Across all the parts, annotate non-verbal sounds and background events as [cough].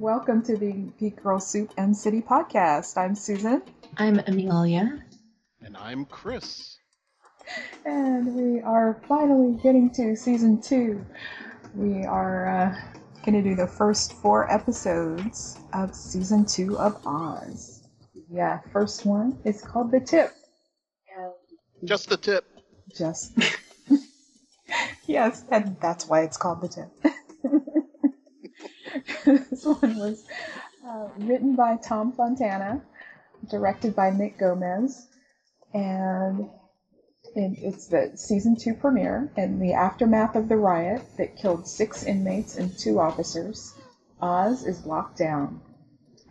Welcome to the Geek Girl Soup and City podcast. I'm Susan, I'm Amelia. And I'm Chris. and we are finally getting to season two. We are uh, going to do the first four episodes of season two of Oz. Yeah, first one is called The Tip. Just the tip. just. [laughs] yes, and that's why it's called The Tip. [laughs] [laughs] this one was uh, written by Tom Fontana, directed by Nick Gomez, and it, it's the season two premiere. In the aftermath of the riot that killed six inmates and two officers, Oz is locked down.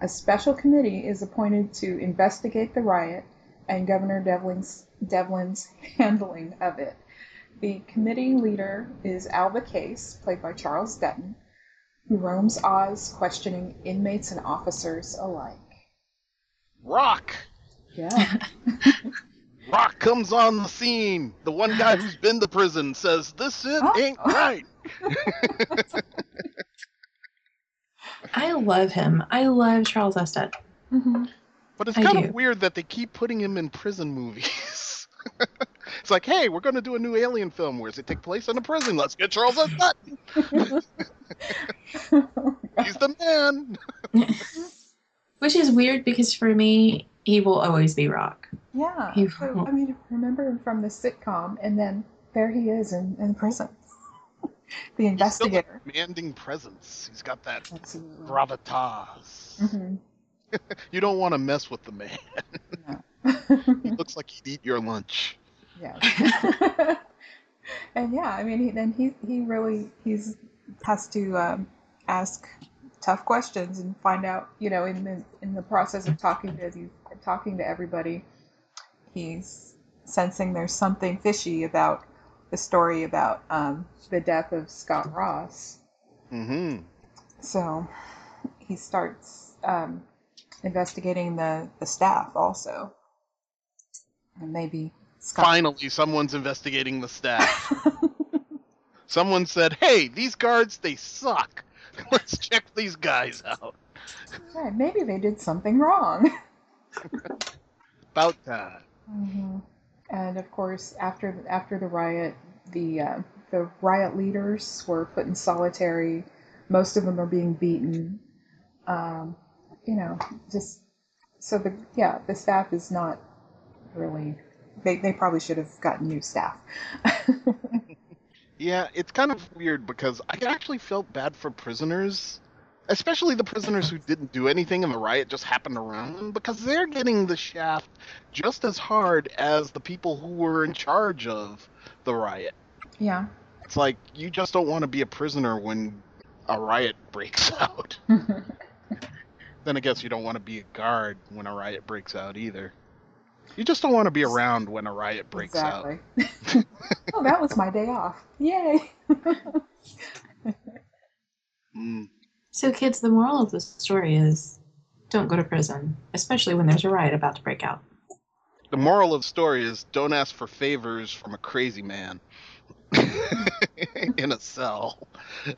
A special committee is appointed to investigate the riot and Governor Devlin's, Devlin's [laughs] handling of it. The committee leader is Alva Case, played by Charles Dutton, who roams Oz questioning inmates and officers alike. Rock! Yeah. [laughs] Rock comes on the scene. The one guy who's been to prison says, This it Oh. ain't right. [laughs] I love him. I love Charles S. Dutton. hmm But it's I kind do. of weird that they keep putting him in prison movies. [laughs] it's like, hey, we're going to do a new alien film. Where does it take place in a prison? Let's get Charles S. Dutton. [laughs] He's the man. [laughs] Which is weird because for me, he will always be Rock. Yeah. He- So, I mean, remember him from the sitcom, and then there he is in, in prison. [laughs] the He's still a investigator. commanding presence. He's got that Absolutely. gravitas. hmm You don't want to mess with the man. No. He looks like he'd eat your lunch. Yeah. [laughs] [laughs] and yeah, I mean, he, then he he really he's has to um, ask tough questions and find out, you know, in the in the process of talking to talking to everybody, he's sensing there's something fishy about the story about um, the death of Scott Ross. Mm-hmm. So he starts um, investigating the the staff also, and maybe Finally, someone's investigating the staff. [laughs] Someone said, "Hey, these guards they suck. [laughs] Let's check these guys out." Yeah, maybe they did something wrong. [laughs] About that. hmm And of course, after after the riot, the uh, the riot leaders were put in solitary. Most of them are being beaten. Um, you know, just so the yeah the staff is not really. They they probably should have gotten new staff. [laughs] Yeah, it's kind of weird because I actually felt bad for prisoners, especially the prisoners who didn't do anything and the riot just happened around them, because they're getting the shaft just as hard as the people who were in charge of the riot. yeah. It's like you just don't want to be a prisoner when a riot breaks [laughs] out. [laughs] then I guess you don't want to be a guard when a riot breaks out either. You just don't want to be around when a riot breaks out. [laughs] oh, that was my day off. Yay! Mm. So, kids, the moral of the story is don't go to prison, especially when there's a riot about to break out. The moral of the story is don't ask for favors from a crazy man [laughs] in a cell. [laughs]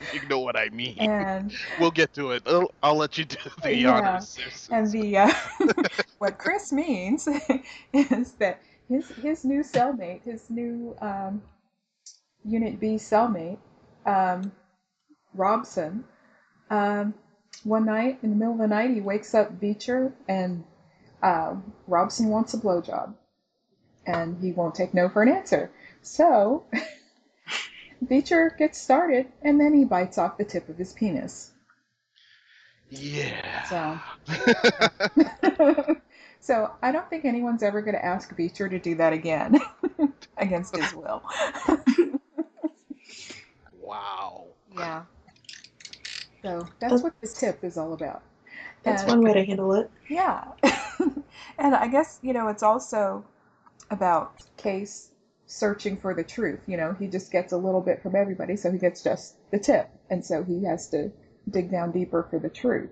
[laughs] you know what I mean. and [laughs] We'll get to it. I'll, I'll let you do the Yeah. honors. And the uh, [laughs] what Chris means is that his his new cellmate, his new um, Unit B cellmate, um, Robson, um, one night in the middle of the night he wakes up Beecher and uh, Robson wants a blowjob, and he won't take no for an answer. So Beecher gets started, and then he bites off the tip of his penis. Yeah. So. [laughs] [laughs] so I don't think anyone's ever going to ask Beecher to do that again [laughs] against his will. wow. yeah. So that's what this tip is all about. That's And- one way to handle it. Yeah. and I guess, you know, it's also about Case searching for the truth. You know, he just gets a little bit from everybody, so he gets just the tip. And so he has to dig down deeper for the truth.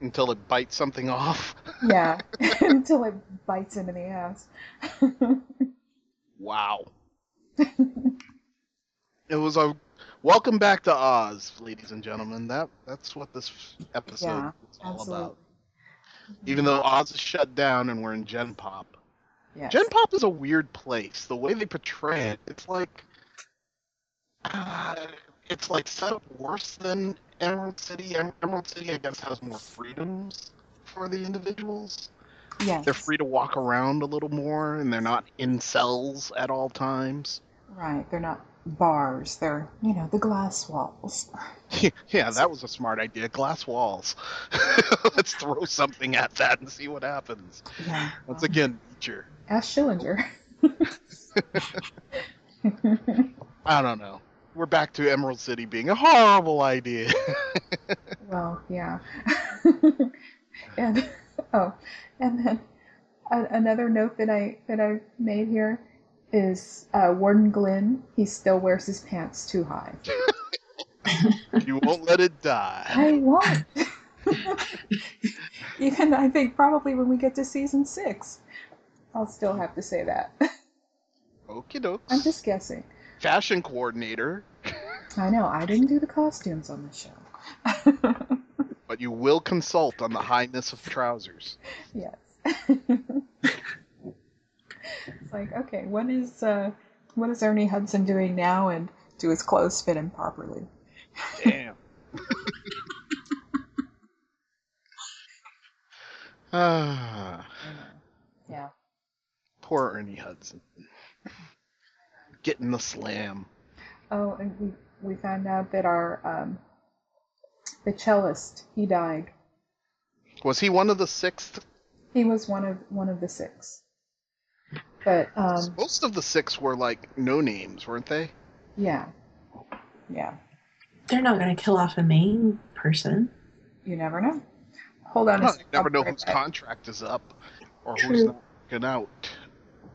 Until it bites something off. Yeah. [laughs] [laughs] Until it bites him in the ass. Wow. [laughs] it was a Welcome back to Oz, ladies and gentlemen. That that's what this episode Yeah, is all absolutely. about. Even though Oz is shut down and we're in Gen Pop. Yes. Gen Pop is a weird place. The way they portray it, it's like uh, it's like set up worse than Emerald City. Emerald City, I guess, has more freedoms for the individuals. Yes. They're free to walk around a little more, and they're not in cells at all times. Right. They're not bars. They're you know the glass walls. [laughs] yeah, that was a smart idea. Glass walls. [laughs] Let's throw something at that and see what happens. Yeah. Once again, nature. Ask Schillinger. [laughs] I don't know. We're back to Emerald City being a horrible idea. [laughs] well, yeah. [laughs] and oh, and then a, another note that I that I made here is uh, Warden Glynn. He still wears his pants too high. you won't let it die. I won't. Even I think probably when we get to season six, I'll still have to say that. Okie dokes. I'm just guessing. Fashion coordinator, I know I didn't do the costumes on the show. [laughs] but you will consult on the highness of trousers. yes. it's like okay, what is uh, what is Ernie Hudson doing now, and do his clothes fit him properly? Damn. [laughs] [sighs] ah. Poor Ernie Hudson. Getting the slam. Oh, and we we found out that our um, the cellist he died. Was he one of the sixth? He was one of one of the six. But um, Most of the six were like no names, weren't they? yeah, yeah. They're not going to kill off a main person. You never know. Hold on. a Well, sec, you never know right whose back. contract is up, or who's True. not working out,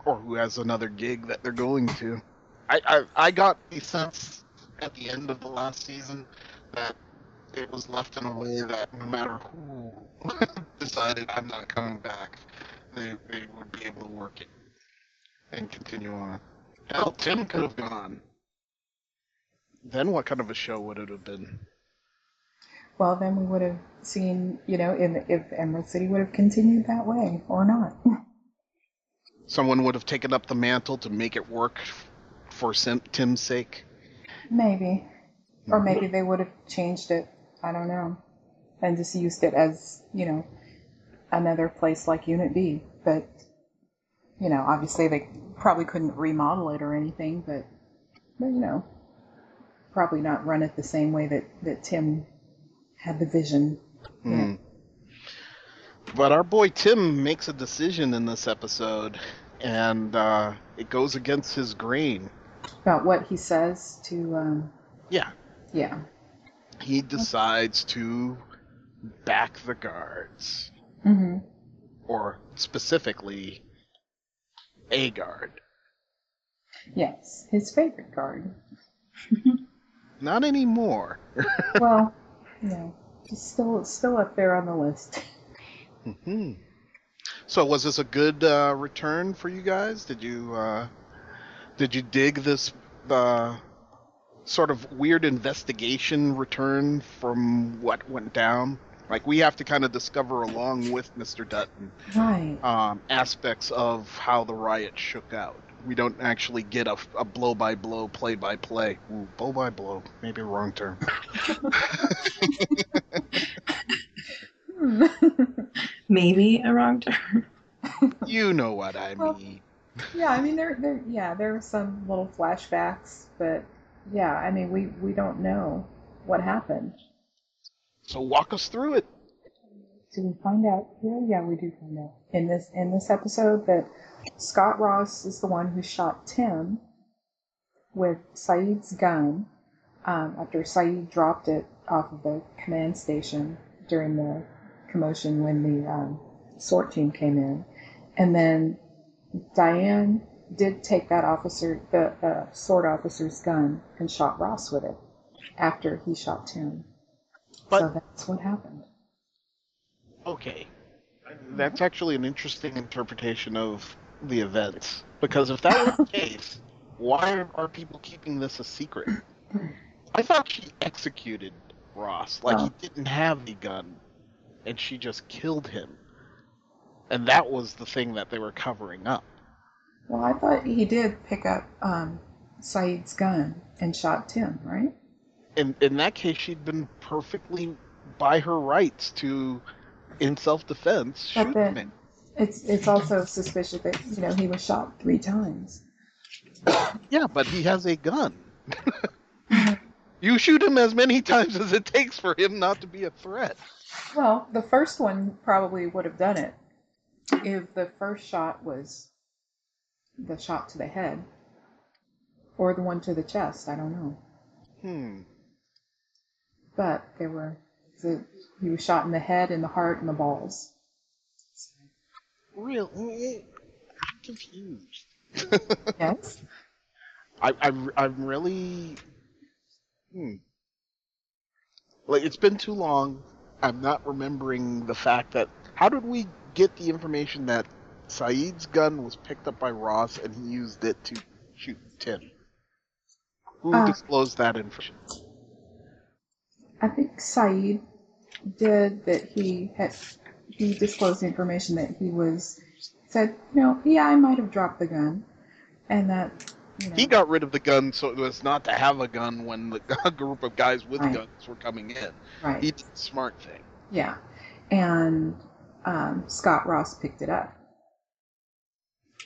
or who has another gig that they're going to. I, I I got the sense at the end of the last season that it was left in a way that no matter who [laughs] decided I'm not coming back, they they would be able to work it and continue on. Hell, Tim could have gone. Then what kind of a show would it have been? Well, then we would have seen, you know, in, if Emerald City would have continued that way or not. [laughs] Someone would have taken up the mantle to make it work for Sim- Tim's sake. maybe. Or maybe they would have changed it. I don't know. And just used it as, you know, another place like Unit B. But, you know, obviously they probably couldn't remodel it or anything, but, but you know, probably not run it the same way that, that Tim had the vision. Hmm. But our boy Tim makes a decision in this episode, and uh, it goes against his grain. About what he says to, um, Yeah, yeah. he decides to back the guards, Mm-hmm. or specifically, a guard. Yes, his favorite guard. [laughs] Not anymore. [laughs] well, yeah, it's still still up there on the list. [laughs] hmm So was this a good uh, return for you guys? Did you uh, did you dig this uh, sort of weird investigation return from what went down? Like we have to kind of discover along with Mr. Dutton Right. um, aspects of how the riot shook out. We don't actually get a, a blow by blow, play by play. Ooh, blow by blow, maybe wrong term. [laughs] [laughs] [laughs] Maybe a wrong term. [laughs] You know what I Well- mean. yeah, I mean there there yeah there are some little flashbacks, but yeah, I mean we we don't know what happened. So walk us through it. Do we find out here? Yeah, we do find out in this in this episode that Scott Ross is the one who shot Tim with Saeed's gun um, after Saeed dropped it off of the command station during the commotion when the um, SORT team came in, and then Diane did take that officer, the uh, SORT officer's gun, and shot Ross with it after he shot Tim. But so that's what happened. Okay. That's actually an interesting interpretation of the events. Because if that were the case, why are people keeping this a secret? [laughs] I thought she executed Ross, like he Oh. didn't have the gun, and she just killed him. And that was the thing that they were covering up. Well, I thought he did pick up um, Saeed's gun and shot Tim, right? In in that case, she'd been perfectly by her rights to, in self-defense, shoot him. It's it's also suspicious that you know he was shot three times. Yeah, but he has a gun. [laughs] you shoot him as many times as it takes for him not to be a threat. Well, the first one probably would have done it if the first shot was the shot to the head or the one to the chest. I don't know, Hmm. but there were the, he was shot in the head, in the heart, and the balls. Real. I'm confused. [laughs] Yes. I, I, I'm really. Hmm. Like, it's been too long. I'm not remembering the fact that. How did we get the information that Saeed's gun was picked up by Ross and he used it to shoot Tim? Who Uh. disclosed that information? I think Saeed did that he had he disclosed the information that he was said, you know, yeah, I might have dropped the gun, and that you know, He got rid of the gun so it was not to have a gun when the [laughs] group of guys with Right. guns were coming in. right, He did the smart thing. yeah, and um, Scott Ross picked it up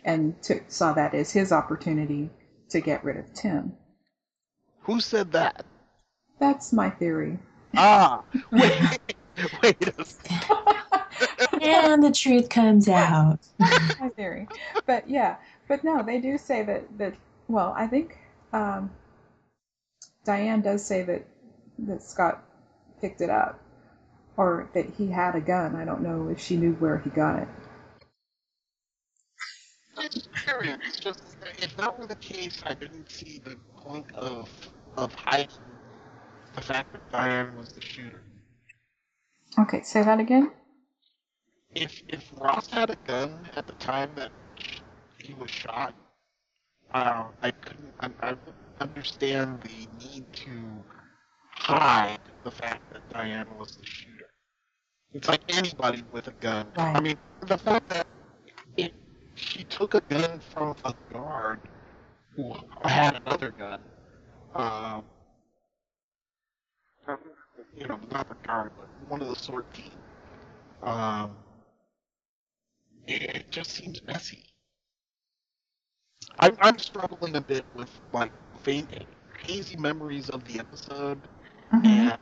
and took saw that as his opportunity to get rid of Tim. Who said that? That's my theory. Ah, [laughs] wait, wait a second. [laughs] And the truth comes out. my theory. But yeah, but no, they do say that that. Well, I think um, Diane does say that that Scott picked it up, or that he had a gun. I don't know if she knew where he got it. It's just if that were the case, I didn't see the point of of hiding the fact that Diane was the shooter. Okay, say that again. If if Ross had a gun at the time that he was shot, uh, I couldn't. I, I understand the need to hide the fact that Diane was the shooter. It's like anybody with a gun. I mean, the fact that it she took a gun from a guard who had another gun. Um, you know, not the guard, but one of the SORT team. Um, it just seems messy. I'm, I'm struggling a bit with like faint, hazy memories of the episode Mhm. and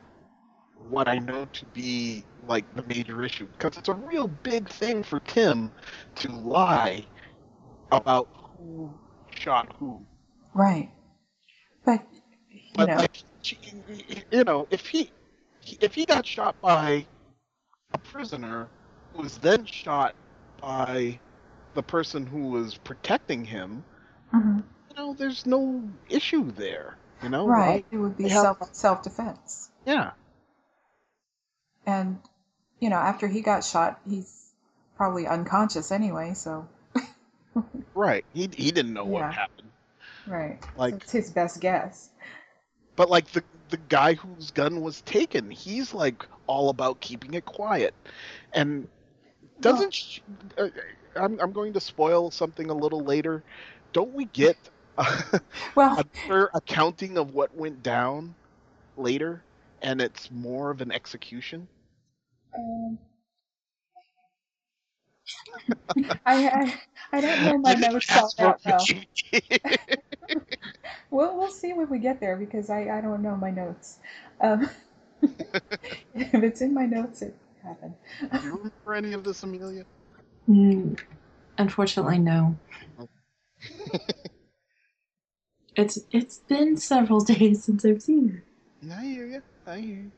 what I know to be like the major issue because it's a real big thing for Tim to lie about who shot who. Right, but you But know, like, she- you know, if he if he got shot by a prisoner who was then shot by the person who was protecting him, mhm, you know, there's no issue there. You know, right, it would be self self defense. Yeah. And you know, after he got shot, he's probably unconscious anyway. So [laughs] Right. He he didn't know Yeah. what happened. right, Like- it's his best guess. But like the the guy whose gun was taken, he's like all about keeping it quiet, and doesn't. sh uh, I'm I'm going to spoil something a little later. Don't we get [laughs] Well, another accounting of what went down later, and it's more of an execution? Um, I, I I don't know my notes on that though. [laughs] We'll we'll see when we get there because I, I don't know my notes. Um, [laughs] if it's in my notes, it happened. Do you remember any of this, Amelia? Mm, unfortunately, no. [laughs] It's it's been several [laughs] days since I've seen it. I hear you. I hear you.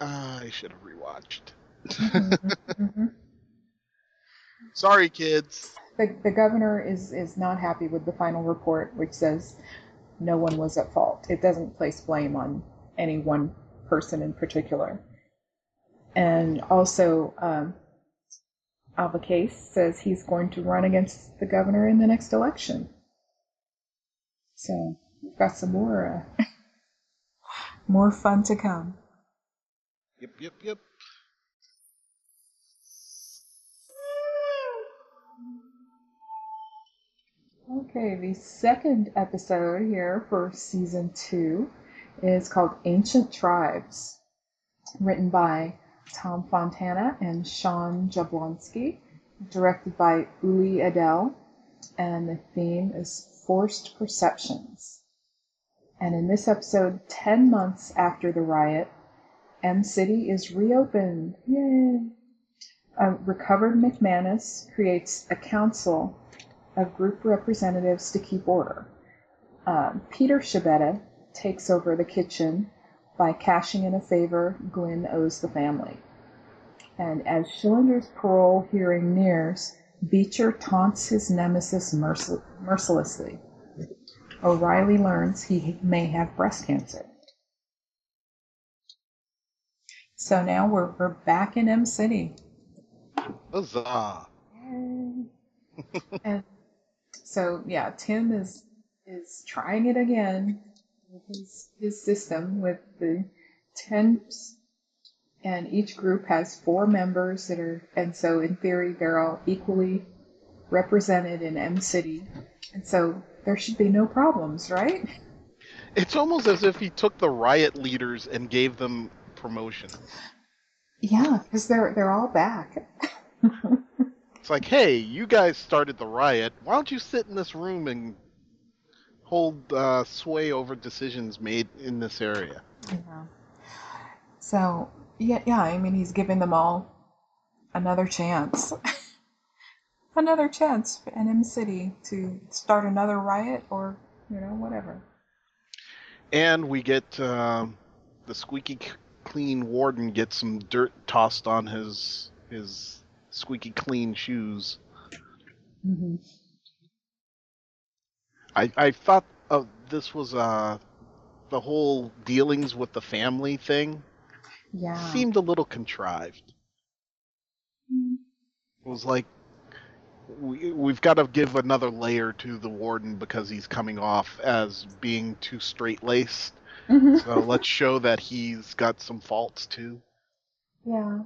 Ah, I should have rewatched. Mhm. [laughs] Sorry, kids. The the governor is is not happy with the final report, which says no one was at fault. It doesn't place blame on any one person in particular. And also, um, Alva Case says he's going to run against the governor in the next election. So we've got some more. Uh, [laughs] More fun to come. Yep, yep, yep. Okay, the second episode here for season two is called Ancient Tribes, written by Tom Fontana and Sean Jablonski, directed by Uli Edel, and the theme is Forced Perceptions. And in this episode, 10 months after the riot, M City is reopened. Yay! A recovered McManus creates a council of group representatives to keep order. Um, Peter Schibetta takes over the kitchen by cashing in a favor Glynn owes the family. And as Schillinger's parole hearing nears, Beecher taunts his nemesis mercil- mercilessly. O'Reily learns he may have breast cancer. So now we're, we're back in M City. Huzzah! [laughs] and so yeah, Tim is is trying it again his his system with the temps and each group has four members that are and so in theory they're all equally represented in M City. And so there should be no problems, right? It's almost as if he took the riot leaders and gave them promotions. Yeah, because they're they're all back. [laughs] It's like, hey, you guys started the riot. Why don't you sit in this room and hold uh, sway over decisions made in this area? Yeah. So yeah, yeah. I mean, he's giving them all another chance, [laughs] another chance for NM City to start another riot or you know whatever. And we get um, the squeaky clean warden gets some dirt tossed on his his squeaky clean shoes. Mm-hmm. I I thought of this was uh the whole dealings with the family thing Yeah. seemed a little contrived. Mm. It was like we, we've got to give another layer to the warden because he's coming off as being too straight laced. Mhm. So let's show that he's got some faults too. Yeah.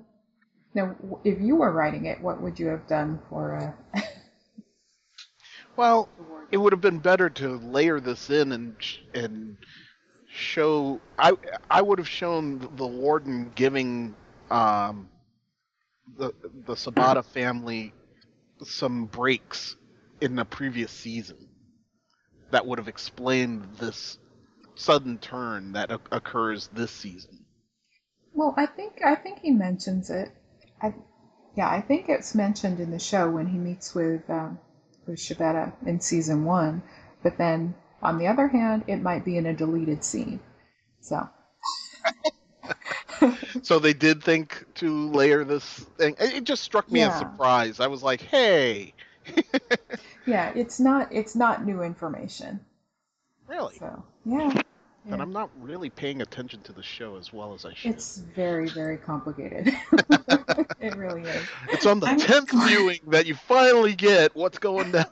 Now, if you were writing it, what would you have done for uh, Well, it would have been better to layer this in and and show. I I would have shown the warden giving um the the Schibetta family some breaks in the previous season. That would have explained this sudden turn that occurs this season. Well, I think I think he mentions it. I, yeah, I think it's mentioned in the show when he meets with um, with Schibetta in season one. But then, on the other hand, it might be in a deleted scene. So, [laughs] So they did think to layer this thing. It it just struck me as surprise. I was like, "Hey, [laughs] yeah, it's not it's not new information. really?" So, yeah, But yeah. I'm not really paying attention to the show as well as I should. it's very very complicated. [laughs] it really is. It's on the I'm tenth glad- [laughs] viewing that you finally get what's going down.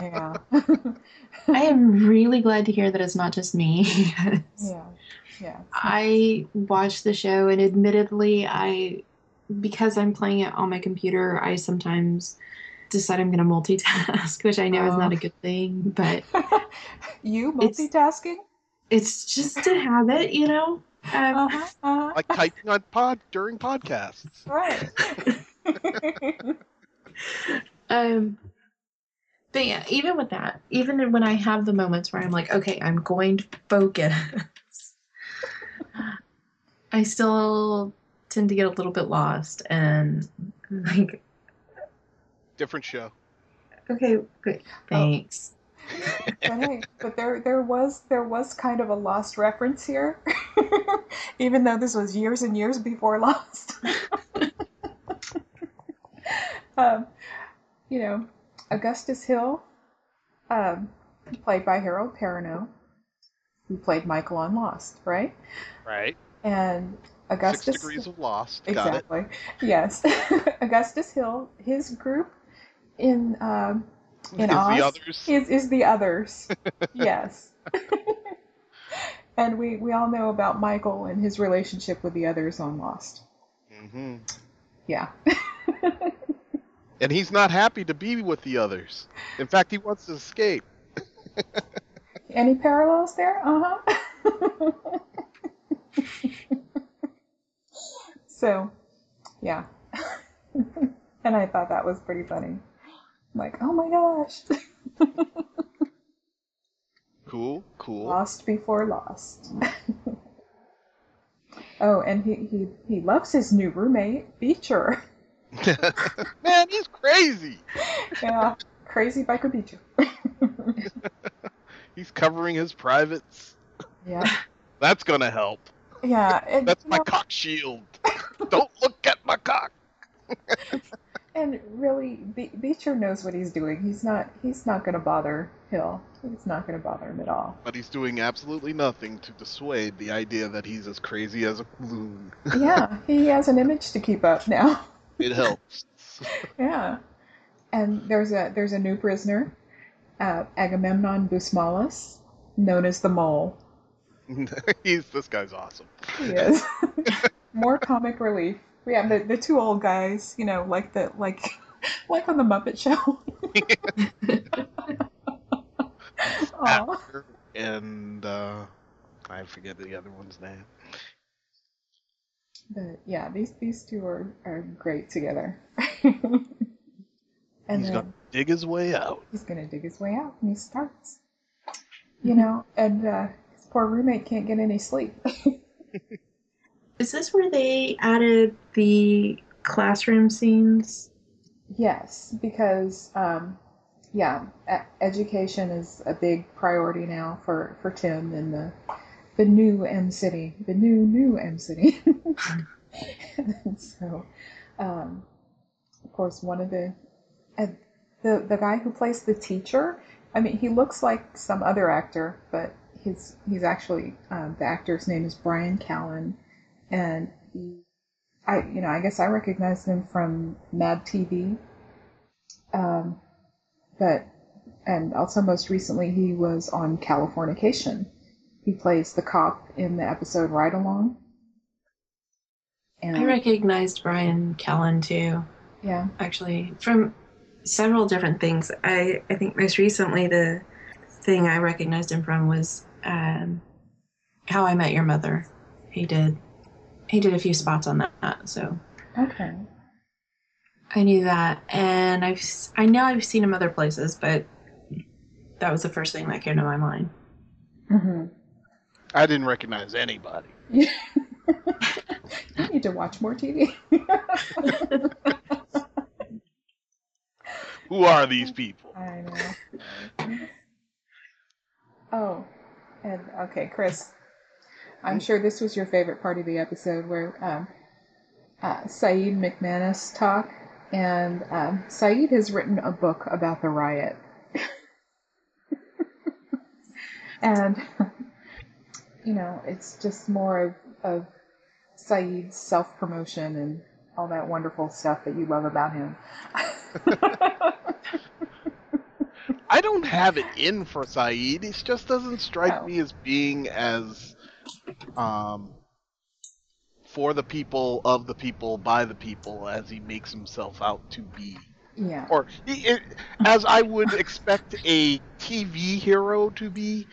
Yeah, [laughs] I am really glad to hear that it's not just me. yeah, yeah. I watched the show, and admittedly, I because I'm playing it on my computer, I sometimes decide I'm going to multitask, which I know is not a Oh. good thing, but you It's- multitasking? It's just a habit, you know. Um, Uh-huh, uh-huh. like typing on pod during podcasts. Right. [laughs] Um, but yeah, even with that, even when I have the moments where I'm like, okay, I'm going to focus, [laughs] I still tend to get a little bit lost and like, Different show. okay, good, thanks. But hey, but there there was there was kind of a lost reference here, [laughs] even though this was years and years before Lost. [laughs] um, you know, Augustus Hill, um, played by Harold Perrineau, who played Michael on Lost, right? Right. And Augustus. Six Augustus degrees of lost. Got it. Exactly. Yes. [laughs] Augustus Hill, his group in um, [laughs] in Is Oz the others. is is the others. [laughs] yes. [laughs] And we, we all know about Michael and his relationship with the others on Lost. hmm Yeah. And he's not happy to be with the others. In fact, he wants to escape. Any parallels there? Uh huh. so, yeah. and I thought that was pretty funny. Like, oh my gosh. [laughs] Cool, cool. Lost before lost. [laughs] oh, and he, he, he loves his new roommate, Beecher. [laughs] Man, he's crazy. yeah, crazy biker Beecher. He's covering his privates. yeah. That's gonna help. Yeah. And, That's my know, cock shield. Don't look at my cock. And really, Be- Beecher knows what he's doing. He's not. He's not going to bother Hill. He's not going to bother him at all. But he's doing absolutely nothing to dissuade the idea that he's as crazy as a loon. Yeah, [laughs] he has an image to keep up now. it helps. [laughs] yeah. And there's a there's a new prisoner, uh, Agamemnon Busmalis, known as the Mole. [laughs] he's this guy's awesome. He is more comic relief. We have the, the two old guys, you know, like the like [laughs] like on the Muppet Show. [laughs] And uh, I forget the other one's name. But yeah, these these two are, are great together. [laughs] and he's then gonna dig his way out. he's gonna dig his way out and he starts. You know, and uh, his poor roommate can't get any sleep. Is this where they added the classroom scenes? yes, because um, yeah, education is a big priority now for, for Tim in the the new M City, the new new M City. [laughs] so, um, of course, one of the uh, the the guy who plays the teacher. I mean, he looks like some other actor, but his he's actually um, the actor's name is Bryan Callen, and I you know I guess I recognized him from Mad TV. Um, but and also most recently he was on Californication. He plays the cop in the episode Ride Along. And I recognized Bryan Callen too, yeah, actually, from several different things. I, I think most recently the thing I recognized him from was um, How I Met Your Mother. He did he did a few spots on that, so okay. I knew that, and I've I know I've seen him other places, but that was the first thing that came to my mind. Mm-hmm. I didn't recognize anybody. [laughs] you need to watch more TV. [laughs] Who are these people? I know. Oh, and okay, Chris. I'm sure this was your favorite part of the episode where um, uh, Saeed McManus talk, and um, Saeed has written a book about the riot, [laughs] and you know it's just more of, of Saeed's self promotion and all that wonderful stuff that you love about him. [laughs] I don't have it in for Saeed. He just doesn't strike Oh. me as being as um for the people, of the people, by the people, as he makes himself out to be. yeah. Or it, as I would expect a TV hero to be.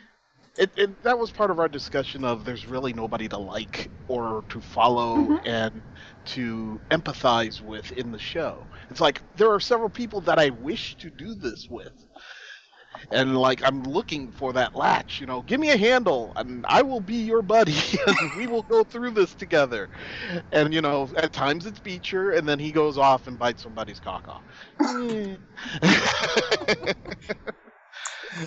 It, it, that was part of our discussion of there's really nobody to like or to follow Mhm. and to empathize with in the show. It's like there are several people that I wish to do this with. And like I'm looking for that latch, you know, give me a handle and I will be your buddy [laughs] and we will go through this together. And you know, at times it's Beecher and then he goes off and bites somebody's cock off. [laughs]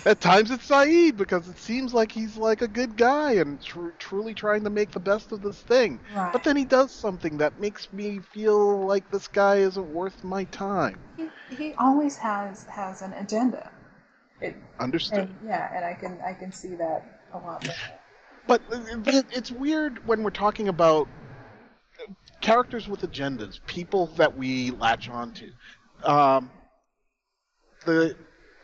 At times it's Saeed because it seems like he's like a good guy and tr- truly trying to make the best of this thing. Right. But then he does something that makes me feel like this guy isn't worth my time. he, he always has has an agenda. It, Understood. and yeah, and I can I can see that a lot. Better. But it, it's weird when we're talking about characters with agendas, people that we latch onto. Um, the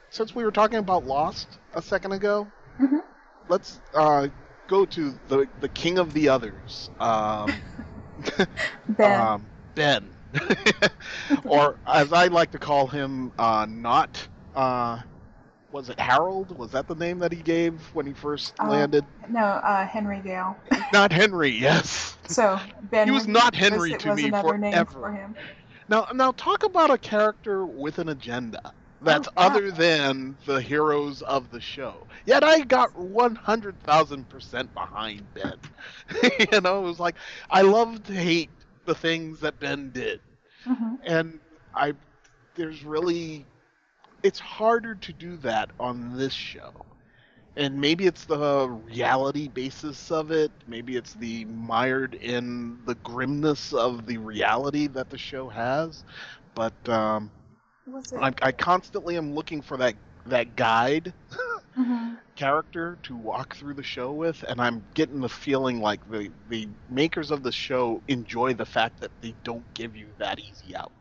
since we were talking about Lost a second ago, Mhm. let's uh, go to the the king of the others, um, [laughs] Ben. [laughs] um, Ben, [laughs] or as I like to call him, uh, not. Uh, was it Harold? Was that the name that he gave when he first Uh, landed? no, uh, Henry Gale. [laughs] Not Henry. Yes. So Ben. He was not Henry to me forever. for him. Now, now talk about a character with an agenda that's Oh, other than the heroes of the show. Yet I got one hundred thousand percent behind Ben. [laughs] you know, it was like I love to hate the things that Ben did, hmm and I there's really it's harder to do that on this show. And maybe it's the reality basis of it. Maybe it's the mired in the grimness of the reality that the show has. But um, I, I constantly am looking for that that guide [laughs] Mhm. character to walk through the show with, and I'm getting the feeling like the the makers of the show enjoy the fact that they don't give you that easy out.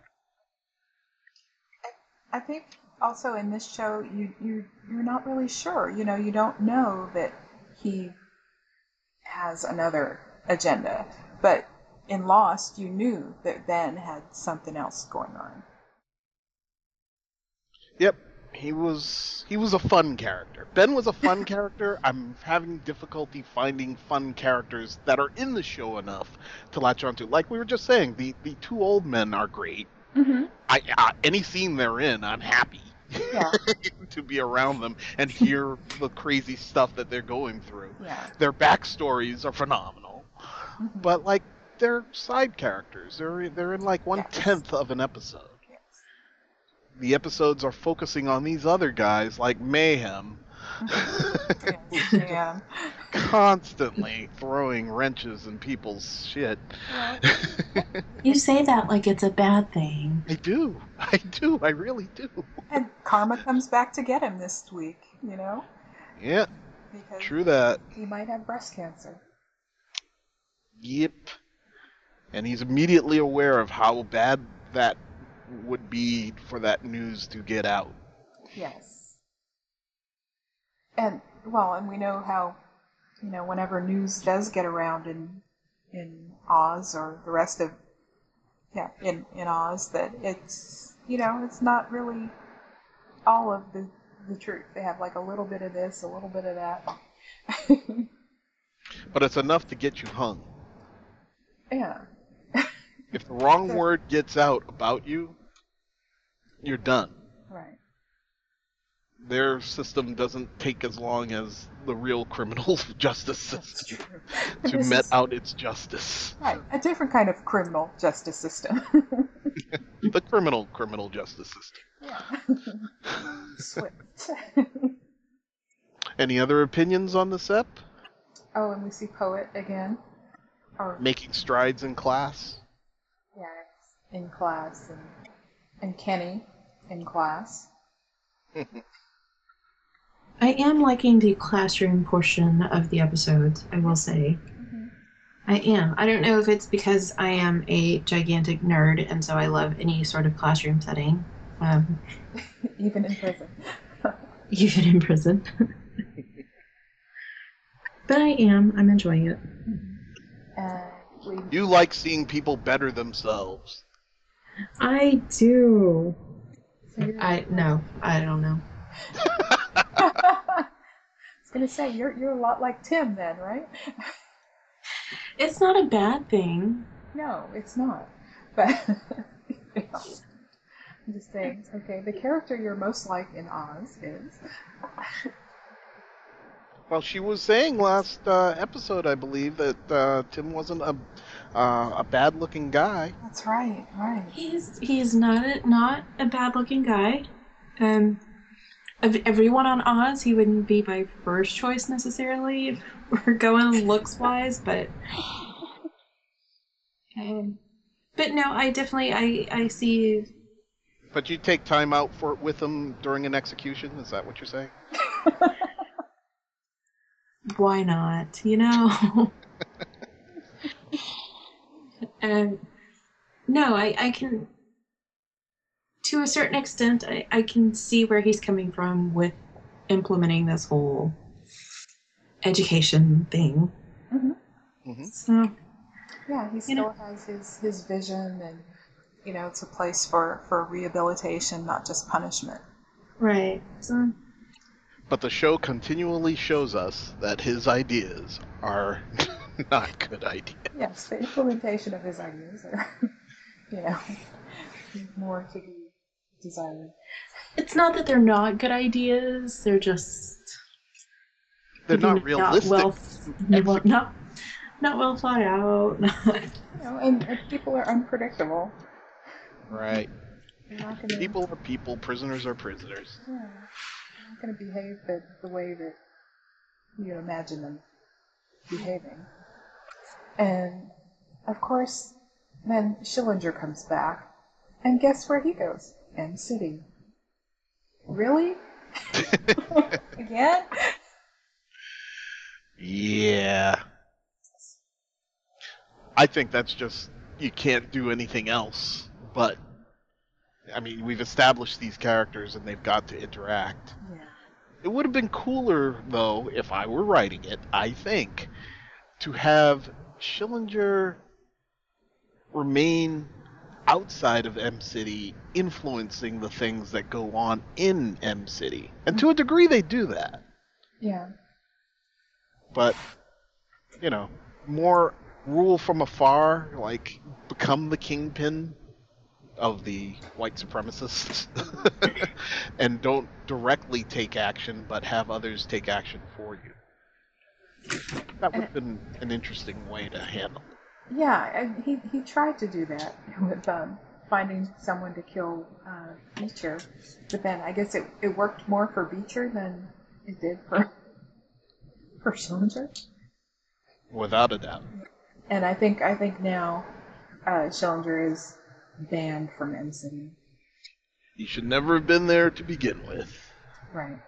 I think also in this show, you you you're not really sure. You know, you don't know that he has another agenda, but in Lost, you knew that Ben had something else going on. Yep, he was he was a fun character. Ben was a fun [laughs] character. I'm having difficulty finding fun characters that are in the show enough to latch onto. Like we were just saying, the the two old men are great. Mm-hmm. I, I any scene they're in, I'm happy Yeah, [laughs] to be around them and hear the crazy stuff that they're going through. yeah. Their backstories are phenomenal, Mhm. but like they're side characters. They're they're in like one tenth of an episode. Yes. The episodes are focusing on these other guys like Mayhem, yeah. constantly throwing wrenches in people's shit. You say that like it's a bad thing. I do. I do. I really do. and karma comes back to get him this week. You know, Yeah, because true that. he might have breast cancer. Yep. And he's immediately aware of how bad that would be for that news to get out. Yes. And well, and we know how, you know, whenever news does get around in in Oz or the rest of yeah, in in Oz that it's you know, it's not really all of the the truth. They have like a little bit of this, a little bit of that. [laughs] But it's enough to get you hung. yeah. If the wrong [laughs] word gets out about you, you're done. Right. Their system doesn't take as long as the real criminal [laughs] justice system [laughs] to met is- out its justice. Right. A different kind of criminal justice system. [laughs] The criminal criminal justice system. yeah. Swift. Any other opinions on this ep? oh, and we see Poet again. Or Making strides in class? yeah, in class and and Kenny in class. I am liking the classroom portion of the episodes, I will say. I am. I don't know if it's because I am a gigantic nerd and so I love any sort of classroom setting, um, [laughs] Even in prison. [laughs] even in prison. [laughs] but I am. I'm enjoying it. And we You like seeing people better themselves. I do. so I no, I don't know. I was gonna say you're you're a lot like Tim then, right? It's not a bad thing. No, it's not. But you [laughs] know, I'm just saying. Okay, the character you're most like in Oz is. Well, she was saying last uh, episode, I believe, that uh, Tim wasn't a uh, a bad-looking guy. That's right. Right. He's he's not a, not a bad looking guy. Um, of everyone on Oz, he wouldn't be my first choice necessarily if we're going looks wise, but um, but no, I definitely I I see. But you take time out for with him during an execution. Is that what you're saying? [laughs] Why not? You know. [laughs] [laughs] um, no, I I can. To a certain extent, I, I can see where he's coming from with implementing this whole education thing. Mhm. So Yeah, he still know- has his, his vision, and you know, it's a place for, for rehabilitation, not just punishment. right. So But the show continually shows us that his ideas are [laughs] not good ideas. Yes, the implementation of his ideas are, [laughs] you know, more to be desired. it's not that they're not good ideas. They're just They're not realistic. [laughs] well, well, not not well thought out. [laughs] You know, and, and people are unpredictable. Right. Going to People are people, prisoners are prisoners. Yeah, they're not going to behave the, the way that you imagine them behaving. And of course, then Schillinger comes back, and guess where he goes? M City. Really? [laughs] Again? Yeah. I think that's just you can't do anything else. But I mean, we've established these characters and they've got to interact. Yeah. It would have been cooler though if I were writing it, I think, to have Schillinger remain outside of M City influencing the things that go on in M City. And to a degree they do that. Yeah. but you know, more rule from afar, like become the kingpin of the white supremacists, [laughs] and don't directly take action, but have others take action for you. That would have been an interesting way to handle. it. Yeah, and he, he tried to do that [laughs] with um, finding someone to kill uh, Beecher, but then I guess it, it worked more for Beecher than it did for [laughs] for Schillinger. Without a doubt. And I think I think now uh, Schillinger is banned from M City. You should never have been there to begin with. Right.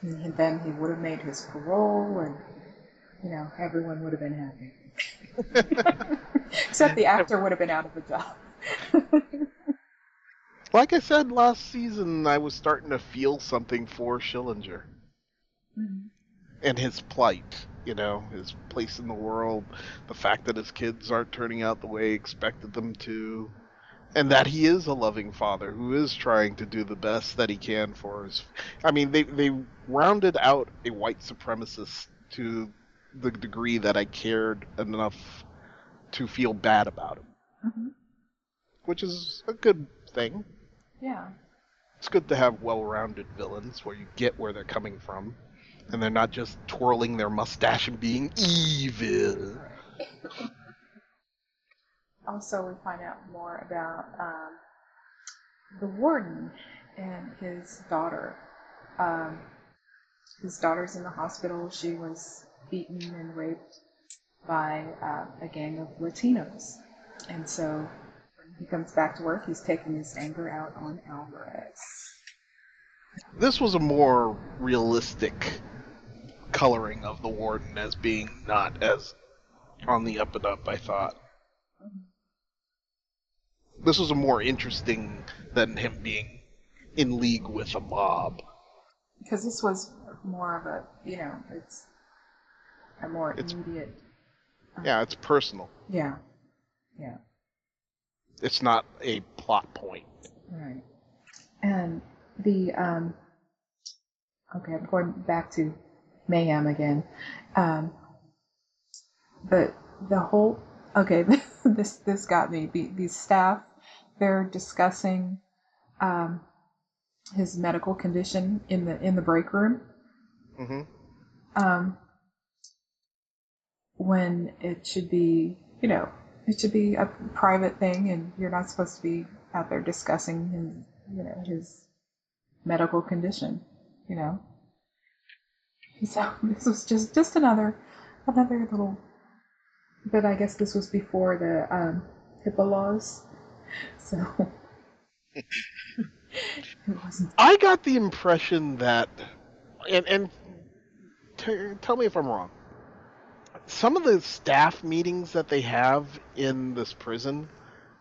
And then he would have made his parole, and you know everyone would have been happy. [laughs] Except the actor would have been out of a job. [laughs] Like I said last season, I was starting to feel something for Schillinger. Mhm. and his plight, you know, his place in the world, the fact that his kids aren't turning out the way he expected them to, and that he is a loving father who is trying to do the best that he can for his. I mean, they they rounded out a white supremacist to the degree that I cared enough to feel bad about him, Mhm. which is a good thing. Yeah. It's good to have well-rounded villains where you get where they're coming from, and they're not just twirling their mustache and being evil. [laughs] Also, we find out more about um, the warden and his daughter. Um, his daughter's in the hospital. She was beaten and raped by uh, a gang of Latinos. And so when he comes back to work, he's taking his anger out on Alvarez. This was a more realistic coloring of the warden as being not as on the up and up. I thought this was a more interesting than him being in league with a mob. Because this was more of a, you know, it's a more It's- immediate. Yeah, it's personal. Yeah. Yeah. It's not a plot point. Right. And the um okay, I'm going back to mayhem again. Um the the whole okay, [laughs] this this got me. The these staff they're discussing um his medical condition in the in the break room. Mm-hmm. Um when it should be, you know, it should be a private thing and you're not supposed to be out there discussing his, you know, his medical condition, you know. So [laughs] this was just just another another little but I guess this was before the um HIPAA laws. [laughs] So [laughs] it wasn't I got the impression that, and and t- tell me if I'm wrong. Some of the staff meetings that they have in this prison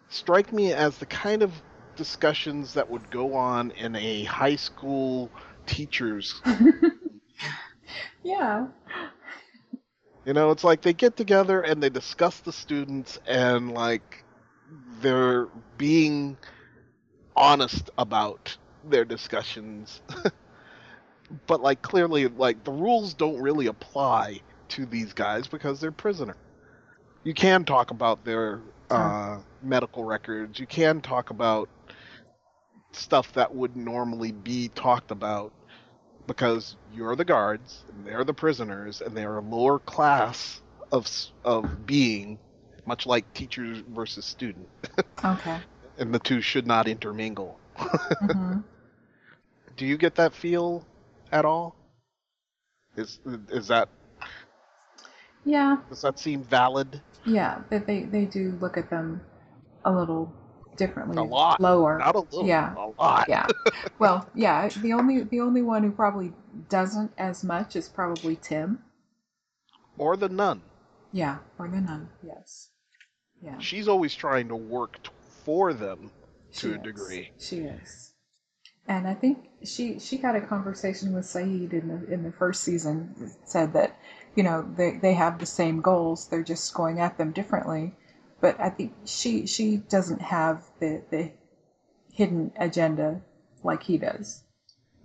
strike me as the kind of discussions that would go on in a high school teachers. [laughs] Yeah. You know, it's like they get together and they discuss the students and like they're being honest about their discussions. [laughs] but like clearly like the rules don't really apply to these guys because they're prisoner. You can talk about their uh, medical records. You can talk about stuff that would normally be talked about because you're the guards and they're the prisoners and they're a lower class of of being, much like teacher versus student, [laughs] Okay. and the two should not intermingle. [laughs] hmm Do you get that feel at all? Is is that Yeah. does that seem valid? Yeah. They, they they do look at them a little differently. A lot. Lower. Not a little, Yeah. a lot. yeah. [laughs] Well, yeah. The only the only one who probably doesn't as much is probably Tim. Or the nun. Yeah. Or the nun. Yes. Yeah. She's always trying to work t- for them She to a is. degree. She is. And I think she she had a conversation with Saeed in the in the first season. Said that you know they they have the same goals. They're just going at them differently. But I think she she doesn't have the the hidden agenda like he does.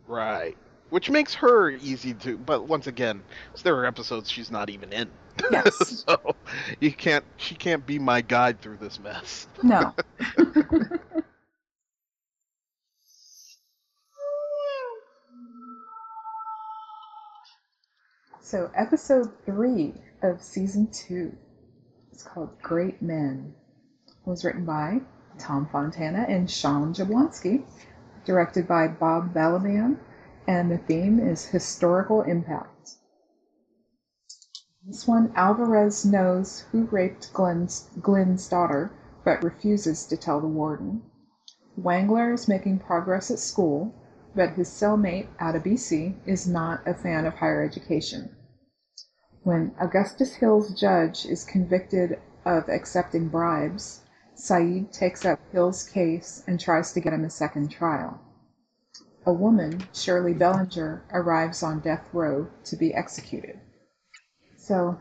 Right. Which makes her easy to, but once again, there are episodes she's not even in. Yes. [laughs] so you can't, she can't be my guide through this mess. No. [laughs] [laughs] so, episode three of season two is called Great Men. It was written by Tom Fontana and Sean Jablonski, directed by Bob Balaban, and the theme is historical impact. This one, Alvarez knows who raped Glynn's, Glynn's daughter, but refuses to tell the warden. Wangler is making progress at school, but his cellmate, Adebisi, is not a fan of higher education. When Augustus Hill's judge is convicted of accepting bribes, Saeed takes up Hill's case and tries to get him a second trial. A woman, Shirley Bellinger, arrives on death row to be executed. So,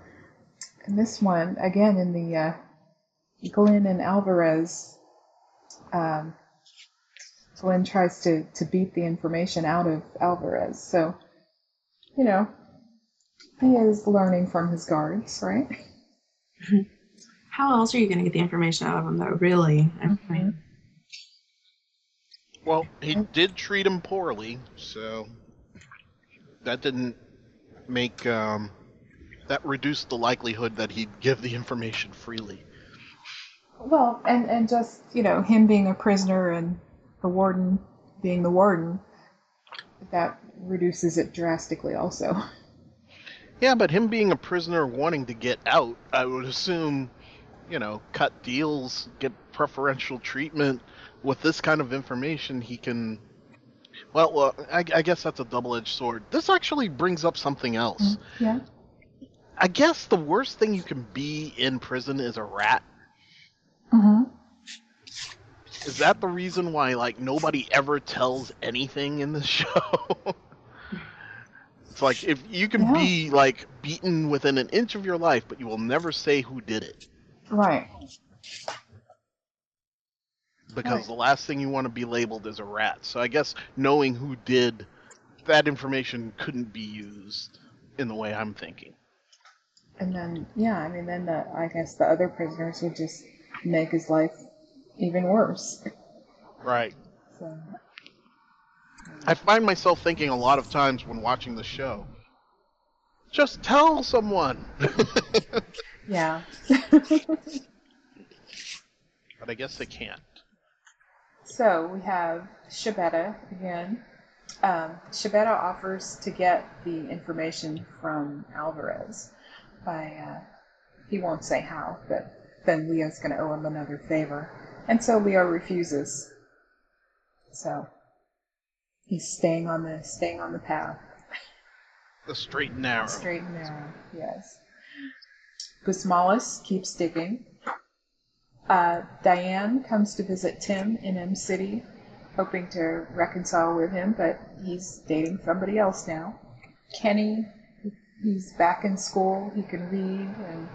in this one, again, in the uh, Glynn and Alvarez, um, Glynn tries to, to beat the information out of Alvarez. So, you know, he is learning from his guards, right? [laughs] How else are you going to get the information out of him, though? Really? Mm-hmm. mean, Well, he did treat him poorly, so that didn't make, um, that reduced the likelihood that he'd give the information freely. Well, and, and just, you know, him being a prisoner and the warden being the warden, that reduces it drastically also. Yeah, but him being a prisoner wanting to get out, I would assume, you know, cut deals, get preferential treatment. With this kind of information, he can. Well, well I, I guess that's a double edged sword. This actually brings up something else. Yeah. I guess the worst thing you can be in prison is a rat. Mm-hmm. Is that the reason why, like, nobody ever tells anything in the [laughs] show? It's like, if you can Yeah. be, like, beaten within an inch of your life, but you will never say who did it. Right. because Right. the last thing you want to be labeled is a rat. So I guess knowing who did that information couldn't be used in the way I'm thinking. And then, yeah, I mean, then the, I guess the other prisoners would just make his life even worse. Right. So, I find myself thinking a lot of times when watching the show. Just tell someone. [laughs] yeah. [laughs] but I guess they can't. so we have Schibetta again. Um, Schibetta offers to get the information from Alvarez by, uh, he won't say how, but then Leo's going to owe him another favor. And so Leo refuses. So he's staying on the staying on the path. The straight and narrow. Straight and narrow, yes. Busmalis keeps digging. Uh, Diane comes to visit Tim in M City, hoping to reconcile with him, but he's dating somebody else now. Kenny he's back in school. He can read, and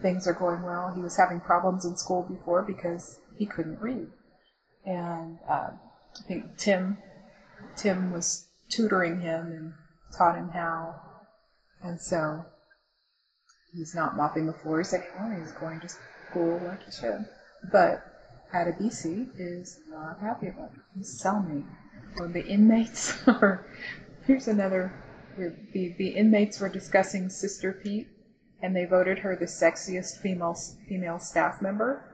things are going well. He was having problems in school before because he couldn't read, and uh, I think Tim Tim was tutoring him and taught him how, and so he's not mopping the floors anymore. He's going to school like he should, but Adebisi is not happy about it. His cellmate, or the inmates, [laughs] are. here's another. The, the inmates were discussing Sister Pete, and they voted her the sexiest female female staff member.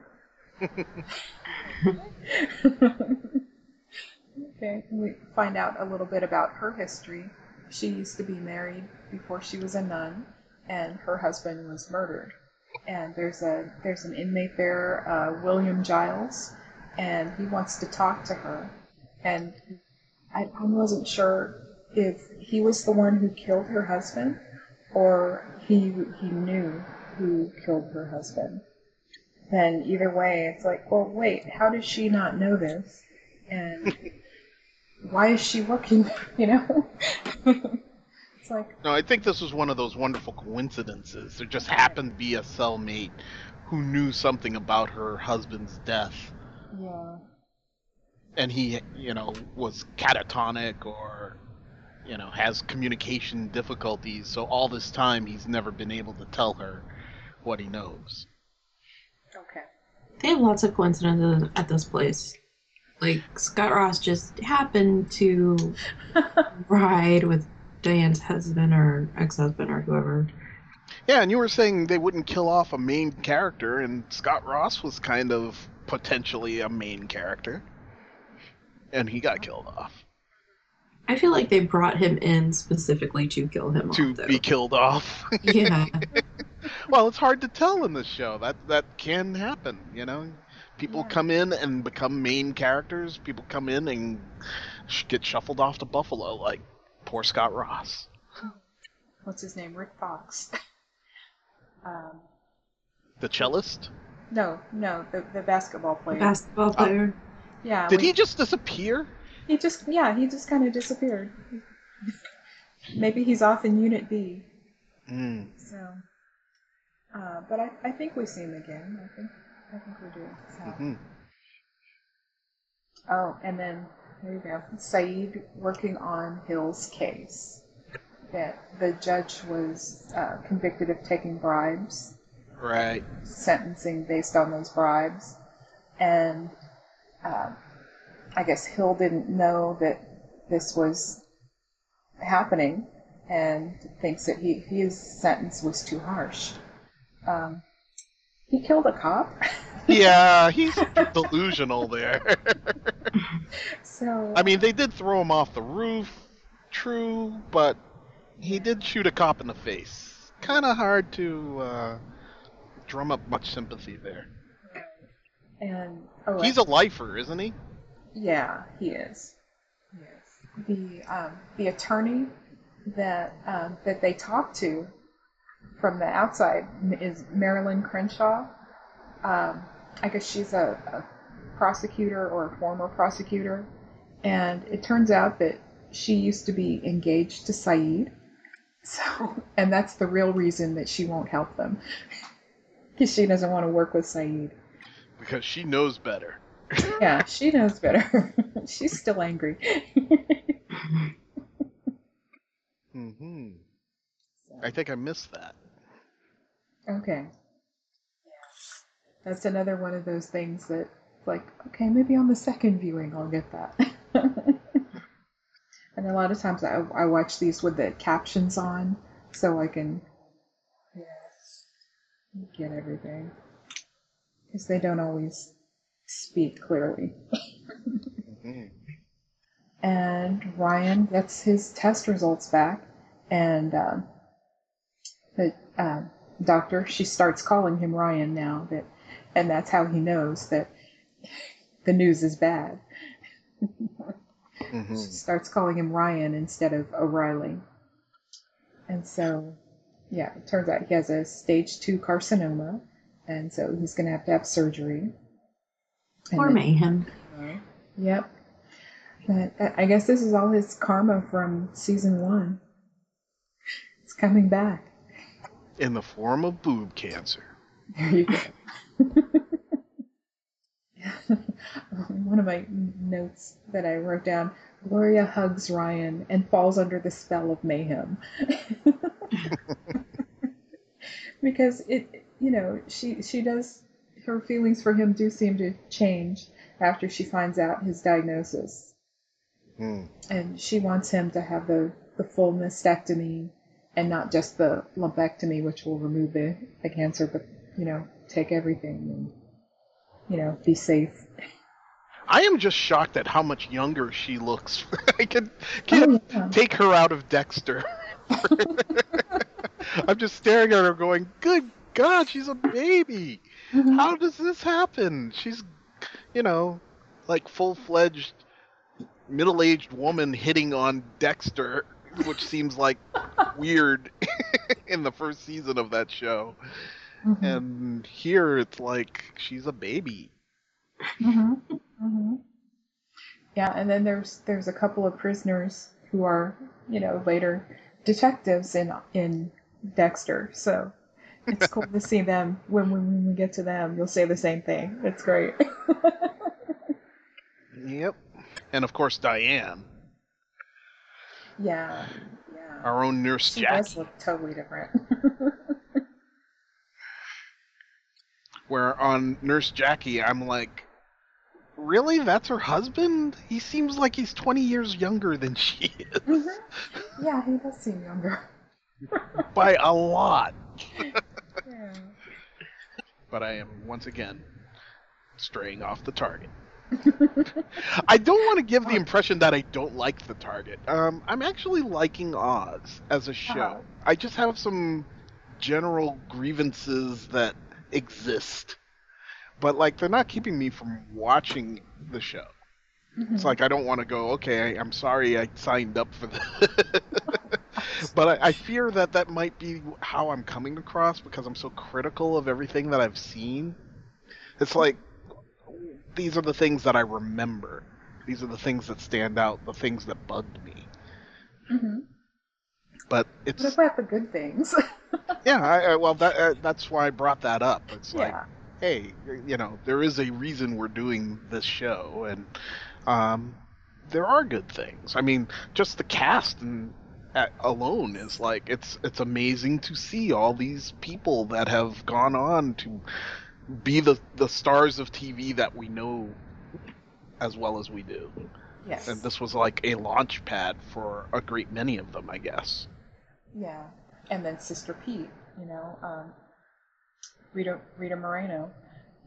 [laughs] [laughs] okay, we find out a little bit about her history. She used to be married before she was a nun, and her husband was murdered and there's a there's an inmate there, uh, William Giles, and he wants to talk to her, and I, I wasn't sure if he was the one who killed her husband, or he he knew who killed her husband. Then either way, it's like, well, wait, how does she not know this? And why is she working? [laughs] You know. It's like No, I think this was one of those wonderful coincidences. There just happened to be a cellmate who knew something about her husband's death, yeah, and he, you know, was catatonic or, you know, has communication difficulties. So all this time, he's never been able to tell her what he knows. okay. They have lots of coincidences at this place. Like Scott Ross just happened to [laughs] ride with Diane's husband or ex-husband or whoever. Yeah, and you were saying they wouldn't kill off a main character, and Scott Ross was kind of potentially a main character, and he got killed off. I feel like they brought him in specifically to kill him to off. though. be killed off. yeah, [laughs] well, it's hard to tell in this show. That that can happen, you know. People Yeah. come in and become main characters. People come in and sh- get shuffled off to Buffalo, like poor Scott Ross. [laughs] What's his name? Rick Fox. [laughs] um, The cellist. no, no, the the basketball player. basketball player. yeah. Did we- he just disappear? He just yeah, he just kind of disappeared. [laughs] Maybe he's off in Unit B. Mm. So, uh, but I, I think we see him again. I think I think we do. So. hmm Oh, and then there you go. Saeed working on Hill's case. That the judge was uh, convicted of taking bribes, Right. sentencing based on those bribes, and uh, I guess Hill didn't know that this was happening, and thinks that he his sentence was too harsh. Um, he killed a cop. [laughs] Yeah, he's delusional there. [laughs] so I mean, they did throw him off the roof, true, but he did shoot a cop in the face. Kind of hard to uh, drum up much sympathy there. and oh, He's a lifer, isn't he? Yeah, he is. Yes. The um, the attorney that um, that they talked to from the outside is Marilyn Crenshaw. Um, I guess she's a, a prosecutor or a former prosecutor, and it turns out that she used to be engaged to Saeed. So, [laughs] and that's the real reason that she won't help them, [laughs] because she doesn't want to work with Saeed. Because she knows better. [laughs] Yeah, she knows better. She's still angry. hmm I think I missed that. Okay. Yeah. That's another one of those things that, like, okay, maybe on the second viewing I'll get that. [laughs] and a lot of times I, I watch these with the captions on so I can yeah, get everything. Because they don't always speak clearly. Mhm. and Ryan gets his test results back, and um, the um, doctor she starts calling him Ryan now. That, and that's how he knows that the news is bad. Mhm. She starts calling him Ryan instead of O'Reily, and so yeah, it turns out he has a stage two carcinoma, and so he's going to have to have surgery. And Or then- mayhem. Yep. But I- I guess this is all his karma from season one. It's coming back. In the form of boob cancer. There you go. [laughs] One of my notes that I wrote down Gloria hugs Ryan and falls under the spell of mayhem. [laughs] because it, you know, she she does her feelings for him do seem to change after she finds out his diagnosis, Hmm. and she wants him to have the the full mastectomy and not just the lumpectomy, which will remove the, the cancer, but you know, take everything and you know, be safe. I am just shocked at how much younger she looks. [laughs] I could can't Oh, yeah. take her out of Dexter. [laughs] I'm just staring at her going, Good God, she's a baby. Mhm. How does this happen? She's, you know, like full fledged middle aged woman hitting on Dexter, which seems like weird [laughs] in the first season of that show. Mhm. And here it's like she's a baby. hmm hmm Yeah, and then there's there's a couple of prisoners who are, you know, later detectives in in Dexter. So it's cool to see [laughs] them. When, when when we get to them, you'll say the same thing. It's great. [laughs] Yep. And of course, Diane, yeah, yeah. our own nurse She Jackie. does look totally different. [laughs] where on Nurse Jackie, I'm like, really? That's her husband? He seems like he's 20 years younger than she is. Mhm. Yeah, he does seem younger. [laughs] By a lot. [laughs] Yeah. But I am, once again, straying off the target. [laughs] I don't want to give the impression that I don't like the target. Um, I'm actually liking Oz as a show. Uh-huh. I just have some general grievances that exist. But, like, they're not keeping me from watching the show. It's Mhm. like I don't want to go. Okay, I'm sorry I signed up for this, [laughs] but I, I fear that that might be how I'm coming across because I'm so critical of everything that I've seen. It's like these are the things that I remember. These are the things that stand out. The things that bugged me. Mhm. But What it's about the good things? [laughs] yeah. I, I, well, that uh, that's why I brought that up. It's like yeah. hey, you know, there is a reason we're doing this show, and um, there are good things. I mean, just the cast and uh, alone is like it's it's amazing to see all these people that have gone on to be the the stars of TV that we know as well as we do. Yes. And this was like a launch pad for a great many of them, I guess. Yeah, and then Sister Pete, you know, um, Rita Rita Moreno,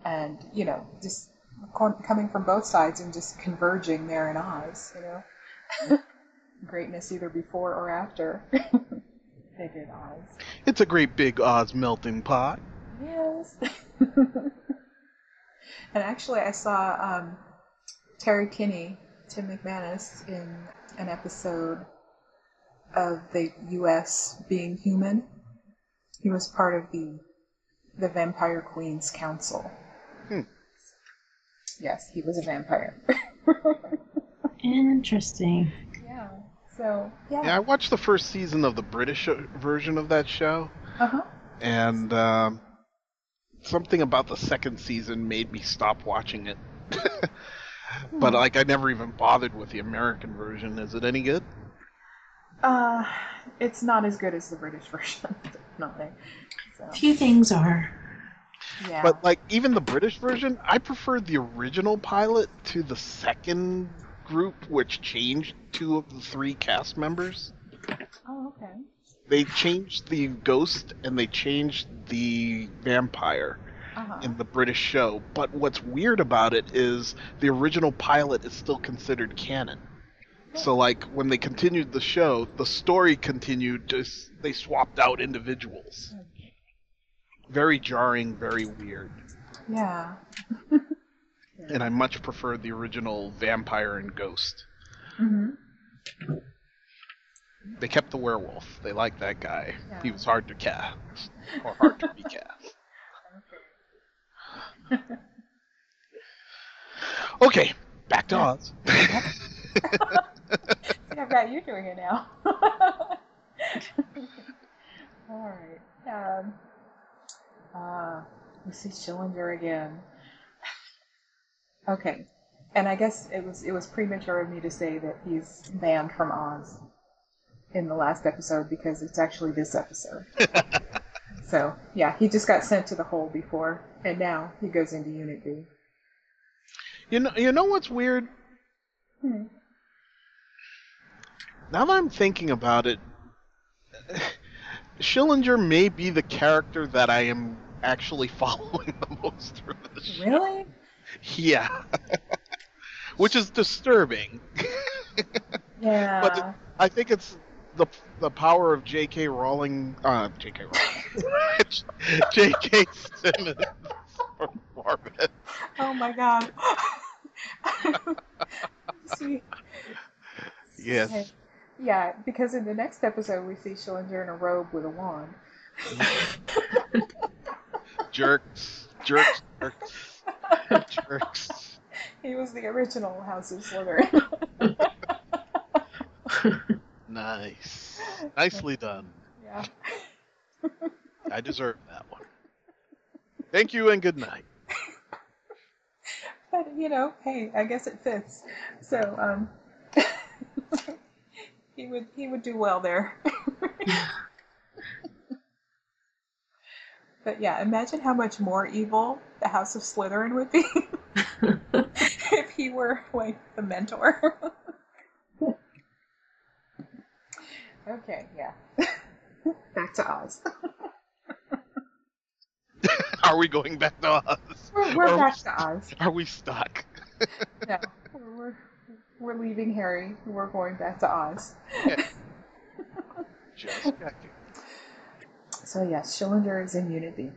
and you know, just coming from both sides and just converging there in Oz, you know, [laughs] greatness either before or after [laughs] they did Oz. It's a great big Oz melting pot. Yes. [laughs] [laughs] and actually, I saw um, Terry Kinney, Tim McManus, in an episode of the U.S. Being Human. He was part of the the Vampire Queens Council. Hmm. Yes, he was a vampire. Interesting. yeah. So yeah. Yeah, I watched the first season of the British uh, version of that show, Uh huh. and um, something about the second season made me stop watching it. [laughs] but like, I never even bothered with the American version. Is it any good? Uh, it's not as good as the British [laughs] version, definitely. So, Few things are. yeah. But like, even the British version, I prefer the original pilot to the second group, which changed two of the three cast members. oh, okay. They changed the ghost and they changed the vampire. Uh-huh. in the British show. But what's weird about it is the original pilot is still considered canon. So like when they continued the show, the story continued. Just they swapped out individuals. Very jarring, very weird. Yeah. And I much prefer the original vampire and ghost. hmm They kept the werewolf. They liked that guy. He was hard to cast [laughs] or hard to be cast. Okay, back to Oz. [laughs] See, I've got you doing it now. [laughs] All right. Um, uh, we see Schillinger again. okay, and I guess it was it was premature of me to say that he's banned from Oz in the last episode because it's actually this episode. so yeah, he just got sent to the hole before, and now he goes into Unit B. You know, you know what's weird? Hmm. Now that I'm thinking about it, Schillinger may be the character that I am actually [laughs] following the most through the show. Really? Yeah. [laughs] Which is disturbing. [laughs] Yeah. But I think it's the the power of J.K. Rowling, uh, J.K. Rowling, [laughs] J.K. Simmons from [laughs] Marvel. oh my god. [laughs] see. Yes. Okay. Yeah, because in the next episode we see Schillinger in a robe with a wand. Jerks, jerks, jerks, jerks. He was the original House of Slytherin. Nice, nicely done. yeah. I deserve that one. Thank you and good night. But you know, hey, I guess it fits. So, um [laughs] he would he would do well there. [laughs] but yeah, imagine how much more evil the House of Slytherin would be [laughs] if he were like the mentor. Okay, yeah. [laughs] Back to Oz. [laughs] Are we going back to Oz? We're, we're Or back to Oz. [laughs] Are we stuck? No, we're, we're, we're leaving Harry. We're going back to Oz. Just checking. So yes, Schillinger is in Unit B.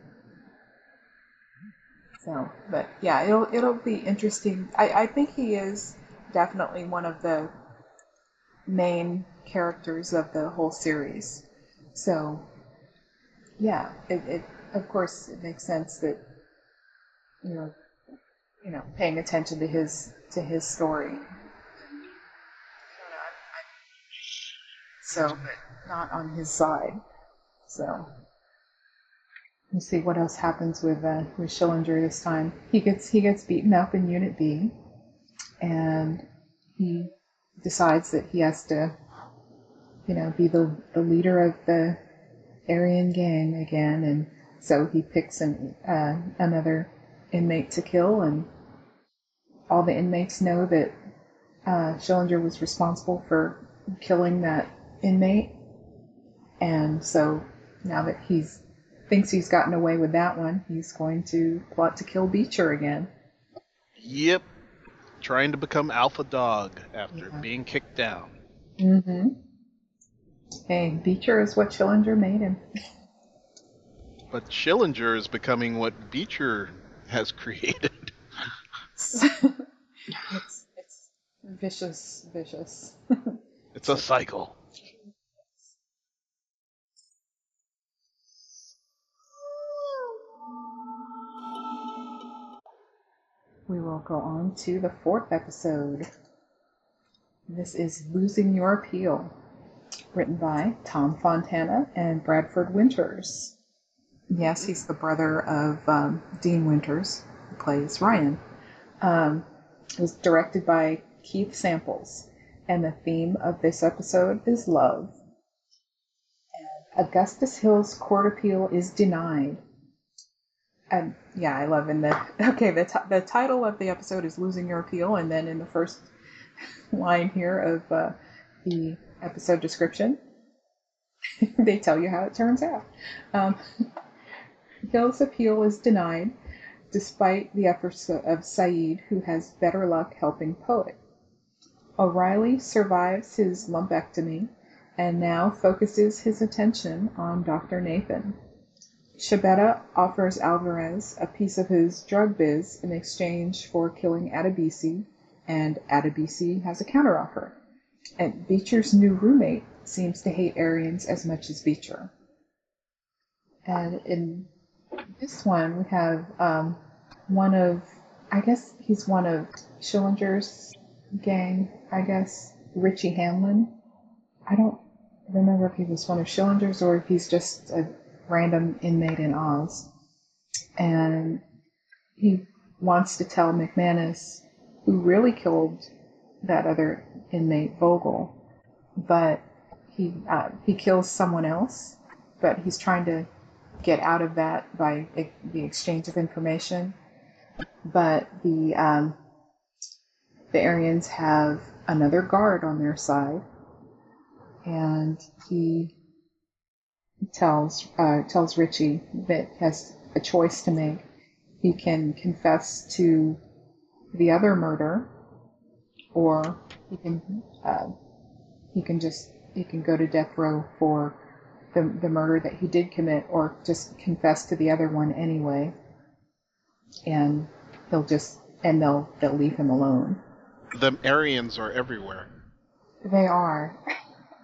So, but yeah, it'll it'll be interesting. I, I think he is definitely one of the main characters of the whole series. So, yeah, it, it of course it makes sense that you know you know paying attention to his to his story. So, but not on his side. So let's see what else happens with uh, with Schillinger this time. He gets he gets beaten up in Unit B, and he decides that he has to, you know, be the the leader of the Aryan gang again, and so he picks an uh, another inmate to kill, and all the inmates know that uh, Schillinger was responsible for killing that inmate, and so now that he's thinks he's gotten away with that one, he's going to plot to kill Beecher again. Yep. Trying to become alpha dog after Yeah. being kicked down. Mm-hmm. Hey, Beecher is what Schillinger made him. But Schillinger is becoming what Beecher has created. [laughs] [laughs] it's it's vicious, vicious. [laughs] It's a cycle. We will go on to the fourth episode. This is Losing Your Appeal, written by Tom Fontana and Bradford Winters. Yes, he's the brother of um, Dean Winters, who plays Ryan. Um, it was directed by Keith Samples, and the theme of this episode is love. And Augustus Hill's court appeal is denied. And yeah, I love in the [laughs] okay. The t- the title of the episode is "Losing Your Appeal," and then in the first [laughs] line here of uh, the episode description, [laughs] they tell you how it turns out. Um, [laughs] Hill's appeal is denied, despite the efforts of Saeed, who has better luck helping Poet. O'Reily survives his lumpectomy and now focuses his attention on Dr. Nathan. Schibetta offers Alvarez a piece of his drug biz in exchange for killing Adebisi, and Adebisi has a counteroffer. And Beecher's new roommate seems to hate Aryans as much as Beecher. And in this one, we have um, one of, I guess he's one of Schillinger's gang, I guess, Richie Hanlon. I don't remember if he was one of Schillinger's or if he's just a random inmate in Oz. And he wants to tell McManus who really killed that other inmate, Vogel, but he uh, he kills someone else, but he's trying to get out of that by the exchange of information. But the um, the Aryans have another guard on their side, and he tells uh, tells Richie that has a choice to make. He can confess to the other murder, or he can uh, he can just he can go to death row for the the murder that he did commit, or just confess to the other one anyway, and he'll just and they'll they'll leave him alone. The Aryans are everywhere. They are.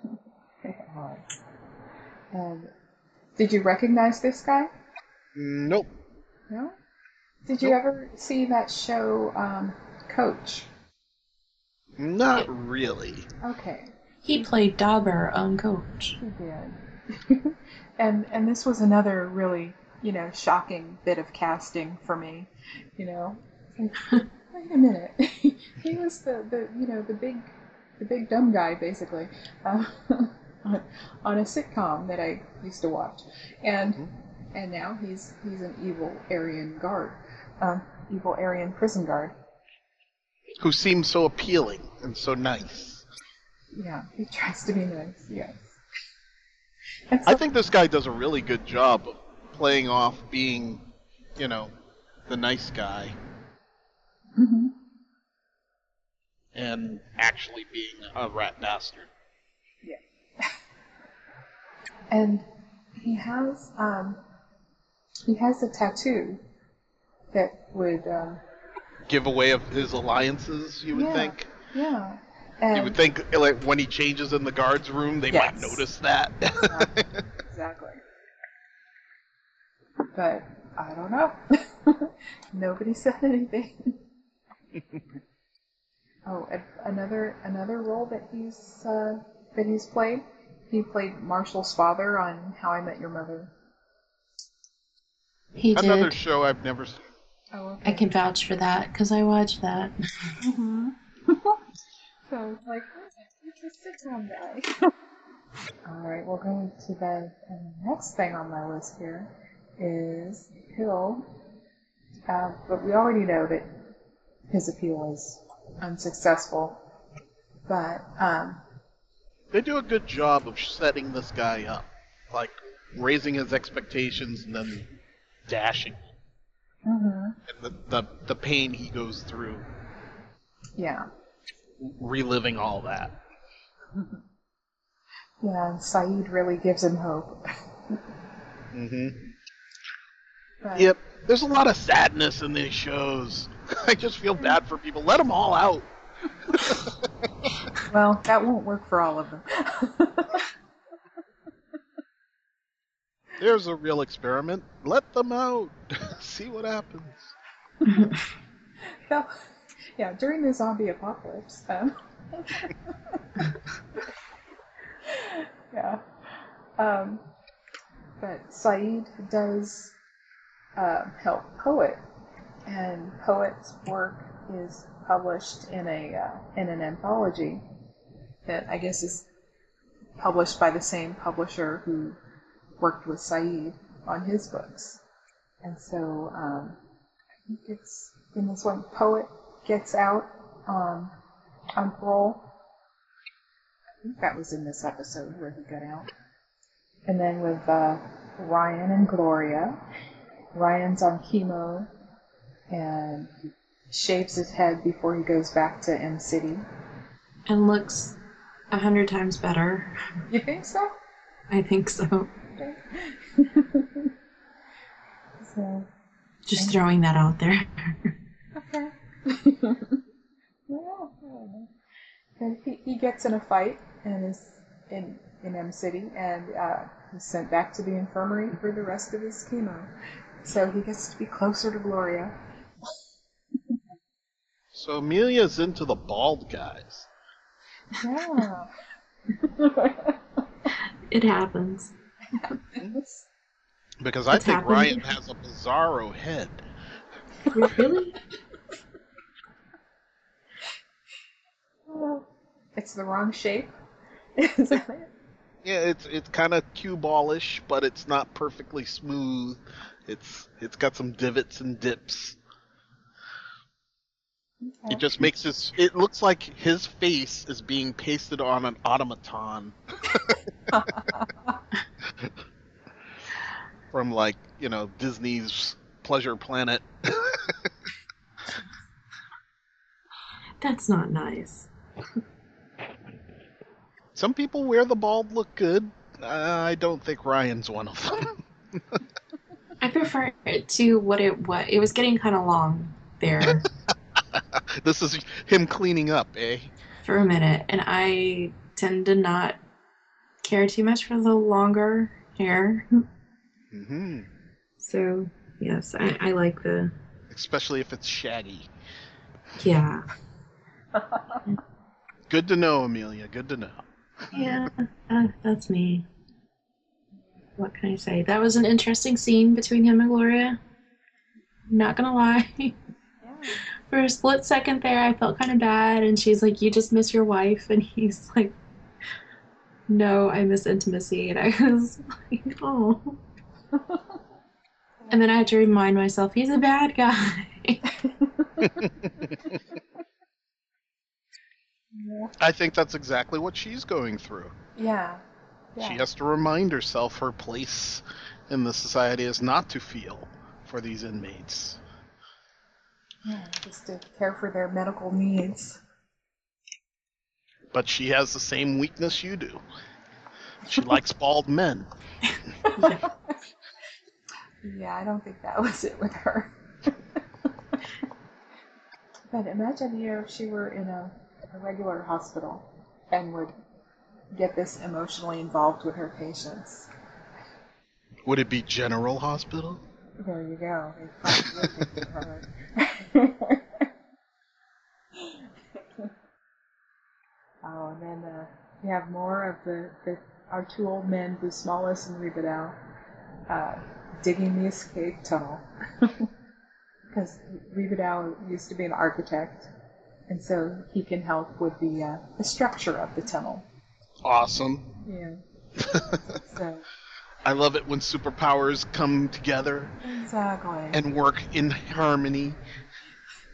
[laughs] they are. Um, did you recognize this guy? Nope. No. Did you Nope. ever see that show, um, Coach? Not really. Okay, He played Dauber on Coach. he did. [laughs] and and this was another really, you know, shocking bit of casting for me. You know, like, [laughs] wait a minute, [laughs] he was the, the you know the big the big dumb guy basically uh, on, on a sitcom that I used to watch, and Mhm. and now he's he's an evil Aryan guard, uh, evil Aryan prison guard. Who seems so appealing and so nice. Yeah, he tries to be nice. Yes. And I think this guy does a really good job of playing off being, you know, the nice guy Mm-hmm. and actually being a rat bastard. Yeah. [laughs] and he has um, he has a tattoo that would um, Giveaway of his alliances, you would Yeah. think. yeah. You would think like when he changes in the guards room, they might notice that. [laughs] exactly. But I don't know. [laughs] Nobody said anything. [laughs] oh, and another another role that he's uh, that he's played. He played Marshall's father on How I Met Your Mother. He did. Another show I've never seen. Oh, I can vouch for that because I watched that. hmm [laughs] so it's like, he's a sitcom guy. All right, we're going to the, and the next thing on my list here is Hill. Uh, but we already know that his appeal is unsuccessful. But um, They do a good job of setting this guy up, like raising his expectations and then dashing, mhm, and the the, the pain he goes through, yeah, reliving all that. [laughs] yeah, and Saeed really gives him hope. mm-hmm. But, Yep. There's a lot of sadness in these shows. [laughs] I just feel bad for people. Let them all out. [laughs] Well, that won't work for all of them. There's a real experiment. Let them out. [laughs] See what happens. [laughs] Well, yeah, during the zombie apocalypse. Um, [laughs] yeah. Um, but Saeed does uh, help Poet, and Poet's work is published in a uh, in an anthology that I guess is published by the same publisher who worked with Saeed on his books. And so um, I think it's in this one, Poet gets out um, on parole. I think that was in this episode where he got out. And then with uh, Ryan and Gloria, Ryan's on chemo and he shaves his head before he goes back to M City. and looks a hundred times better. You think so? I think so. So, Just throwing that out there. okay. [laughs] well, I. And he, he gets in a fight and is in, in M City and uh, he's sent back to the infirmary for the rest of his chemo. So he gets to be closer to Gloria. So Amelia's into the bald guys. Yeah. [laughs] it happens. Because I It's think happened. Ryan has a bizarro head. Really? it's the wrong shape. [laughs] Is that it? Yeah, it's it's kind of cue ballish, but it's not perfectly smooth. It's it's got some divots and dips. It just makes his. It looks like his face is being pasted on an automaton [laughs] [laughs] from like you know Disney's Pleasure Planet. [laughs] That's not nice. Some people wear the bald look good. Uh, I don't think Ryan's one of them. [laughs] I prefer it to what it was. It was getting kind of long there [laughs] this is him cleaning up, eh? for a minute, and I tend to not care too much for the longer hair. Hmm So yes, I, I like the Especially if it's shaggy. yeah [laughs] Good to know, Amelia. Good to know. yeah. Uh, that's me. What can I say? That was an interesting scene between him and Gloria. Not gonna lie. Yeah. For a split second there, I felt kind of bad, and she's like, "You just miss your wife," and he's like, "No, I miss intimacy," and I was [laughs] like, "Oh." [laughs] And then I had to remind myself he's a bad guy. [laughs] I think that's exactly what she's going through. Yeah. yeah. She has to remind herself her place in the society is not to feel for these inmates. Yeah, just to care for their medical needs. But she has the same weakness you do. She likes bald men. [laughs] Yeah, I don't think that [laughs] was it with her. but imagine, you know, if she were in a, a regular hospital and would get this emotionally involved with her patients. Would it be General Hospital? There you go. They [laughs] probably would think of her. [laughs] oh, and then uh, we have more of the, the our two old men, Busmalis and Rebadow, uh, digging the escape tunnel. [laughs] Because Rebadow used to be an architect, and so he can help with the uh, the structure of the tunnel. Awesome. Yeah. [laughs] So I love it when superpowers come together exactly. and work in harmony.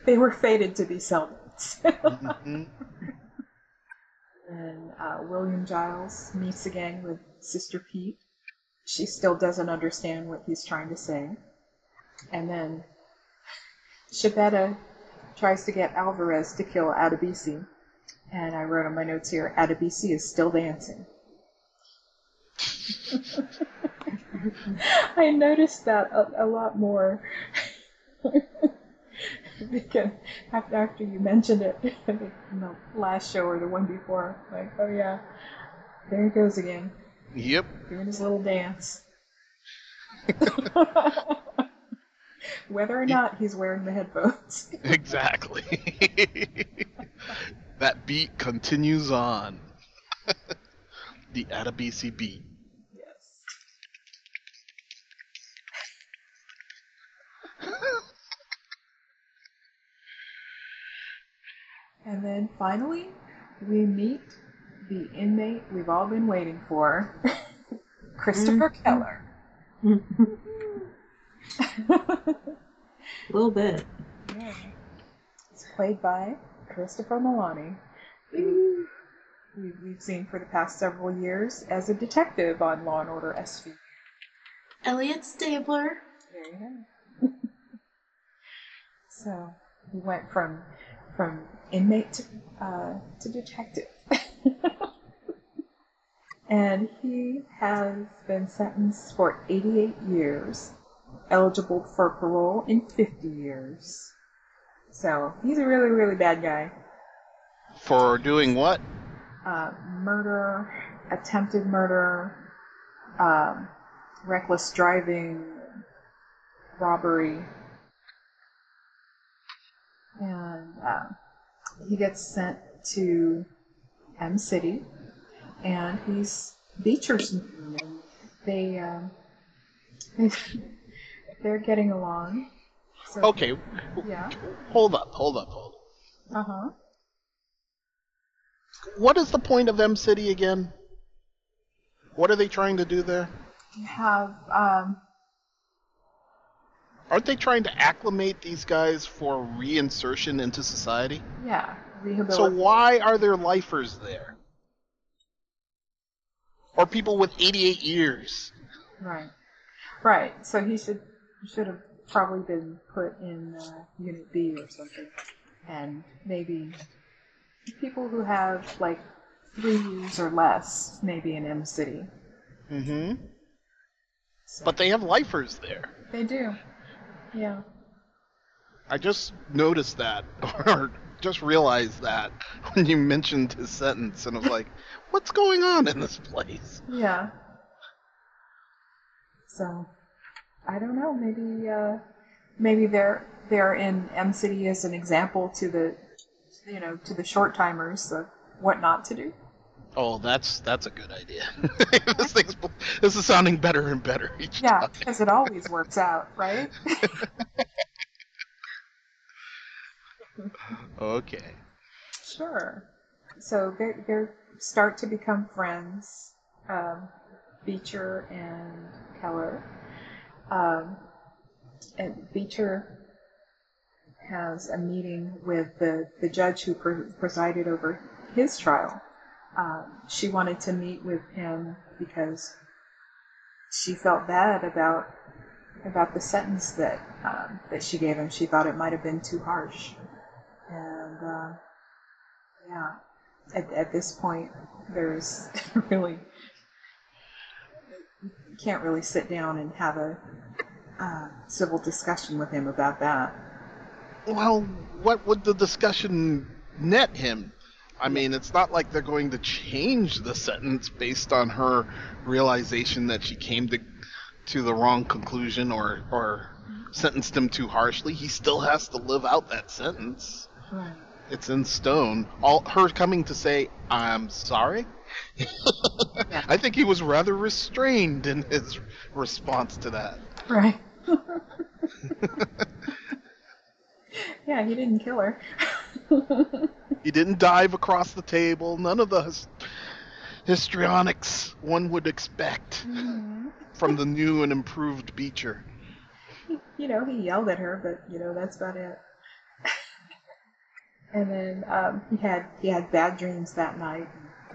they were fated to be cellmates. [laughs] Mhm. And uh, William Giles meets again with Sister Pete. She still doesn't understand what he's trying to say. And then Schibetta tries to get Alvarez to kill Adebisi. And I wrote on my notes here, Adebisi is still dancing. [laughs] I noticed that a, a lot more. [laughs] because after, after you mentioned it [laughs] in the last show or the one before, like, oh yeah, there he goes again, Yep. doing his little dance. [laughs] Whether or not he's wearing the headphones. [laughs] Exactly. [laughs] that beat continues on. the Adebisi beat. yes. And then finally, we meet the inmate we've all been waiting for, [laughs] Christopher Mhm. Keller. A little bit. Yeah. It's played by Christopher Meloni, who we- we've seen for the past several years as a detective on Law and Order SV. Elliot Stabler. There you go. [laughs] so he went from from inmate to uh, to detective, [laughs] and he has been sentenced for 88 years, eligible for parole in 50 years. So he's a really really bad guy. For doing what? Uh, murder, attempted murder, um, reckless driving, robbery, and uh, he gets sent to M City, and he's Beecher's they um, [laughs] they're getting along. So, Okay, Yeah. hold up, hold up, hold up. Uh huh. What is the point of M City again? What are they trying to do there? Have um, Aren't they trying to acclimate these guys for reinsertion into society? yeah So why are there lifers there? Or people with 88 years? Right. Right. So he should should have probably been put in uh, Unit B or something, and maybe people who have like three years or less, maybe in M City. Mm-hmm. So But they have lifers there. they do. Yeah. I just noticed that, [laughs] or just realized that [laughs] when you mentioned his sentence, and I was like, what's going on in this place? Yeah. So, I don't know. Maybe, uh, maybe they're they're in M City as an example to the, you know, to the short timers of what not to do. Oh, that's that's a good idea. [laughs] this thing's this is sounding better and better each Yeah, time. because it always works out, right? [laughs] Okay. Sure. So they they start to become friends, um, Beecher and Keller. Um, and Beecher has a meeting with the, the judge who pre- presided over his trial. Um, she wanted to meet with him because she felt bad about about the sentence that um, that she gave him. She thought it might have been too harsh, and uh, yeah, at, at this point, there's [laughs] really can't really sit down and have a uh, civil discussion with him about that. Well, what would the discussion net him? I mean, it's not like they're going to change the sentence based on her realization that she came to to the wrong conclusion or or sentenced him too harshly. He still has to live out that sentence. Right. It's in stone. All her coming to say, "I'm sorry." [laughs] I think he was rather restrained in his response to that. Right. [laughs] yeah, he didn't kill her. [laughs] He didn't dive across the table. None of the histrionics one would expect mm-hmm. from the new and improved Beecher. you know, he yelled at her, but you know, that's about it. And then um, he had he had bad dreams that night.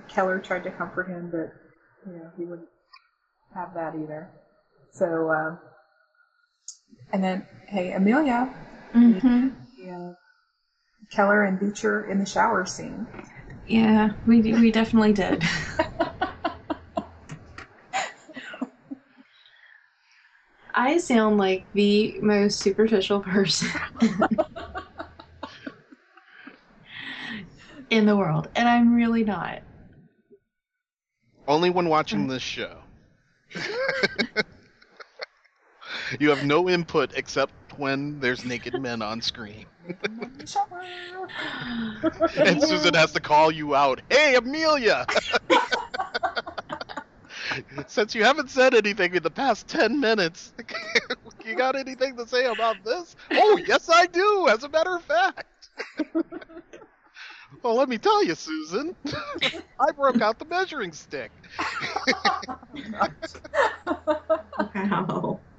Keller tried to comfort him, but you know, he wouldn't have that either. So, um, and then hey, Amelia, Mm-hmm. yeah, Keller and Beecher in the shower scene. Yeah, we we definitely did. [laughs] I sound like the most superficial person [laughs] in the world, and I'm really not. Only when watching this show. [laughs] you have no input except when there's naked men on screen. In the shower. And Susan has to call you out. Hey, Amelia! [laughs] Since you haven't said anything in the past 10 minutes, [laughs] you got anything to say about this? Oh, yes, I do, as a matter of fact. Well, let me tell you, Susan. [laughs] I broke out the measuring stick. Wow. [laughs]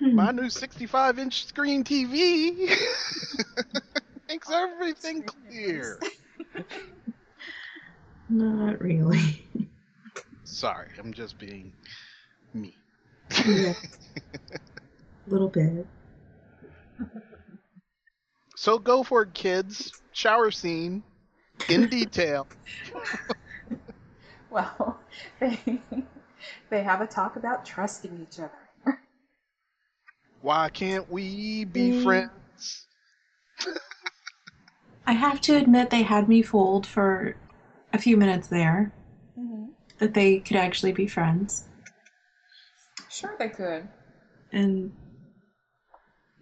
My new 65 inch screen TV [laughs] makes everything clear. Not really. Sorry, I'm just being me. A little bit. So go for it, kids. Shower scene in [laughs] detail. [laughs] Well, they [laughs] they have a talk about trusting each other. Why can't we be Mm. friends? I have to admit they had me fooled for a few minutes there that they could actually be friends. Sure, they could. And,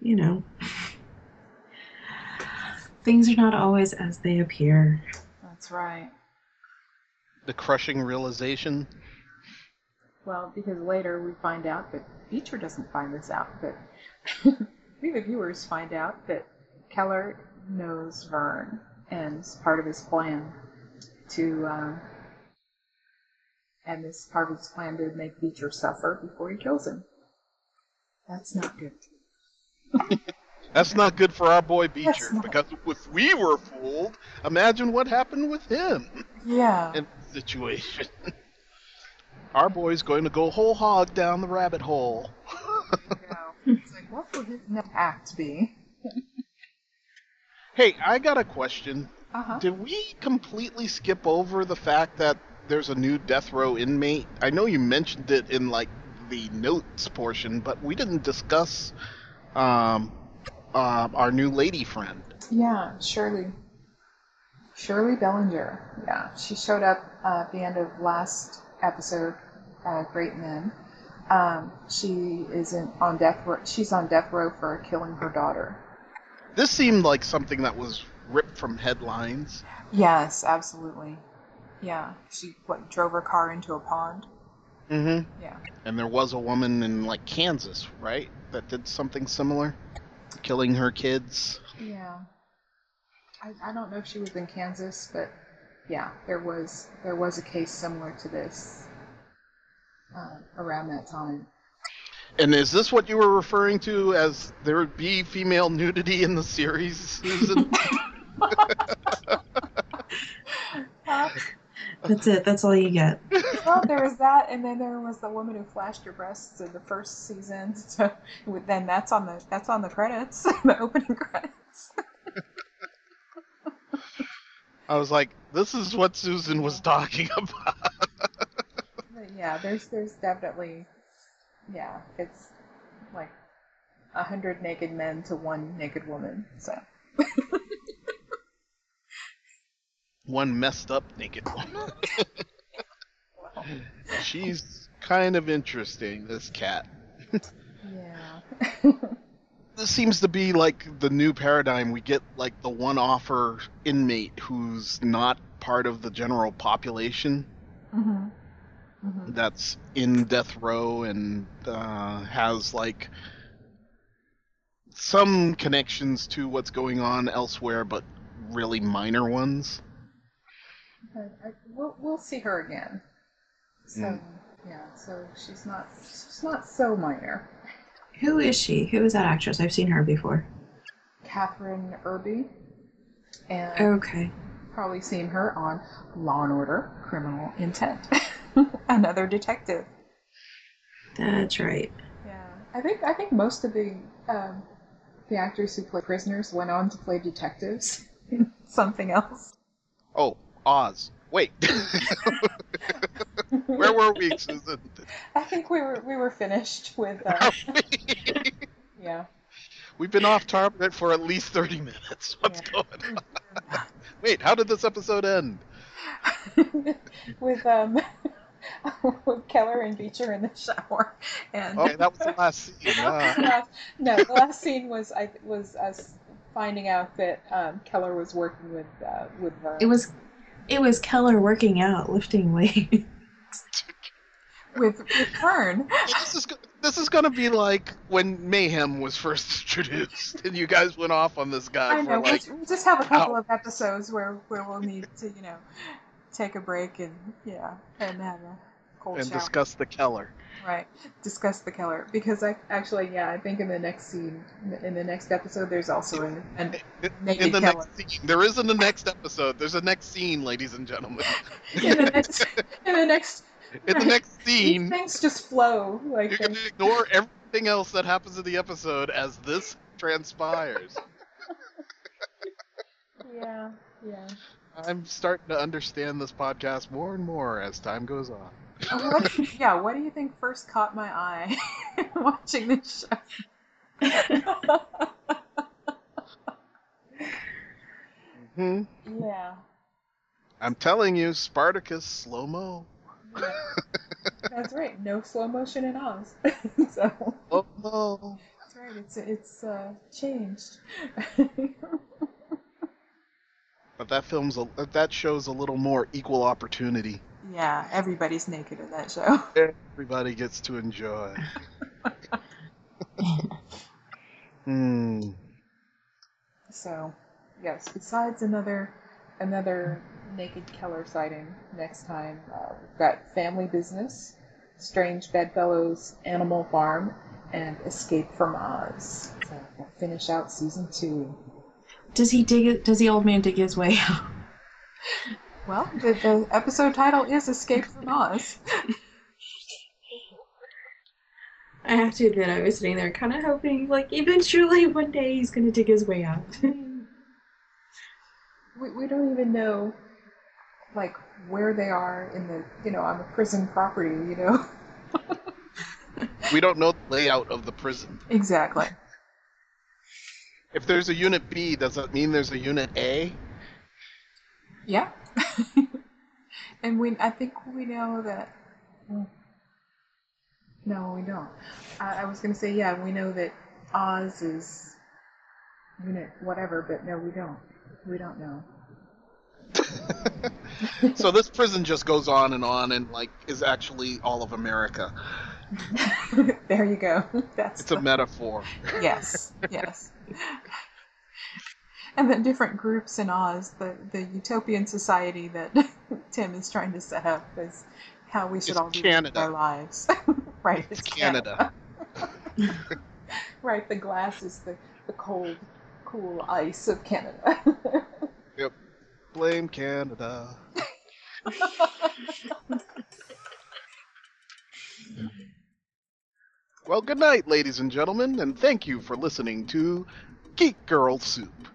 you know, things are not always as they appear. That's right. The crushing realization. Well, because later we find out that Beecher doesn't find this out, but [laughs] we the viewers find out that Keller knows Vern and it's part of his plan to um, and this part of his plan to make Beecher suffer before he kills him. That's not good. [laughs] That's not good for our boy Beecher because if we were fooled, imagine what happened with him Yeah. in the situation. [laughs] Our boy's going to go whole hog down the rabbit hole. It's like, what would his next act be? [laughs] Hey, I got a question. Uh huh. Did we completely skip over the fact that there's a new death row inmate? I know you mentioned it in like the notes portion, but we didn't discuss um, uh, our new lady friend. Yeah, Shirley. Shirley Bellinger. Yeah, she showed up uh, at the end of last episode, uh, Great Men. Um, she isn't on death row. She's on death row for killing her daughter. This seemed like something that was ripped from headlines. Yes, absolutely. Yeah, she what drove her car into a pond. Mm-hmm. Yeah. And there was a woman in like Kansas, right, that did something similar, killing her kids. Yeah. I, I don't know if she was in Kansas, but yeah, there was there was a case similar to this uh, around that time. And is this what you were referring to as there would be female nudity in the series, Susan? [laughs] [laughs] That's it. That's all you get. [laughs] well, there was that, and then there was the woman who flashed her breasts in the first season. So [laughs] then that's on the that's on the credits, [laughs] the opening credits. I was like, this is what Susan was talking about. Yeah, there's there's definitely yeah, it's like a hundred naked men to one naked woman. So One messed up naked woman. [laughs] She's kind of interesting, this cat. yeah. [laughs] This seems to be like the new paradigm. We get like the one offer inmate who's not part of the general population hmm hmm that's in death row and uh, has like some connections to what's going on elsewhere, but really minor ones. But I, we'll we'll see her again. So Mm. yeah, so she's not she's not so minor. Who is she? Who is that actress? I've seen her before. Kathryn Erbe, and Okay. probably seen her on Law and Order: Criminal Intent. [laughs] Another detective. That's right. Yeah, I think I think most of the um, the actors who play prisoners went on to play detectives in [laughs] something else. Oh, Oz. Wait. [laughs] Where were we, Susan? I think we were we were finished with uh, we? [laughs] yeah. We've been off target for at least 30 minutes. What's Yeah. going on? [laughs] Wait, how did this episode end? with um with Keller and Beecher in the shower and Okay, that was the last scene. Last- no the last scene was I was us finding out that um, Keller was working with uh, with Vern It was it was Keller working out, lifting weights. with [laughs] with Vern this is this is gonna be like when Mayhem was first [laughs] introduced, and you guys went off on this guy I for know like we'll, we'll just have a couple of episodes where where we'll need to you know take a break and yeah and have a cold and shower discuss the Keller. Right discuss the Keller because I actually yeah I think in the next scene in the next episode there's also a, an In the Keller. next scene, there isn't a next episode. There's a next scene, ladies and gentlemen. in the next [laughs] in the next In the next scene, things just flow like you're gonna ignore everything else that happens in the episode as this transpires. [laughs] yeah yeah I'm starting to understand this podcast more and more as time goes on. What, yeah what do you think first caught my eye [laughs] watching this show hmm yeah I'm telling you, Spartacus slow mo. Yeah. That's right. No slow motion in Oz. [laughs] so Slow mo. that's right. It's it's uh, changed. But that film's a, that shows a little more equal opportunity. Yeah, everybody's naked in that show. [laughs] Everybody gets to enjoy. hmm. So, yes. Besides another another naked Keller sighting next time, uh, we've got Family Business, Strange Bedfellows, Animal Farm, and Escape from Oz. So we'll finish out season two. Does he dig it? Does the old man dig his way out? Well, the, the episode title is Escape from Oz. [laughs] I have to admit, I was sitting there kind of hoping, like, eventually one day he's gonna dig his way out. [laughs] we, we don't even know, like, where they are in the, you know, on the prison property, you know? [laughs] We don't know the layout of the prison. exactly. If there's a unit B, does that mean there's a unit A? Yeah. [laughs] and we, I think we know that. No, we don't. I, I was going to say, yeah, we know that Oz is unit whatever, but no, we don't. We don't know. [laughs] so this prison just goes on and on and like is actually all of America. [laughs] there you go. That's It's a metaphor. yes, yes. And then different groups in Oz, the, the utopian society that [laughs] Tim is trying to set up is how we should It's all live our lives. [laughs] right, It's Canada. [laughs] right, the glass is the, the cold, cool ice of Canada. yep. Blame Canada. Well, good night, ladies and gentlemen, and thank you for listening to Geek Girl Soup.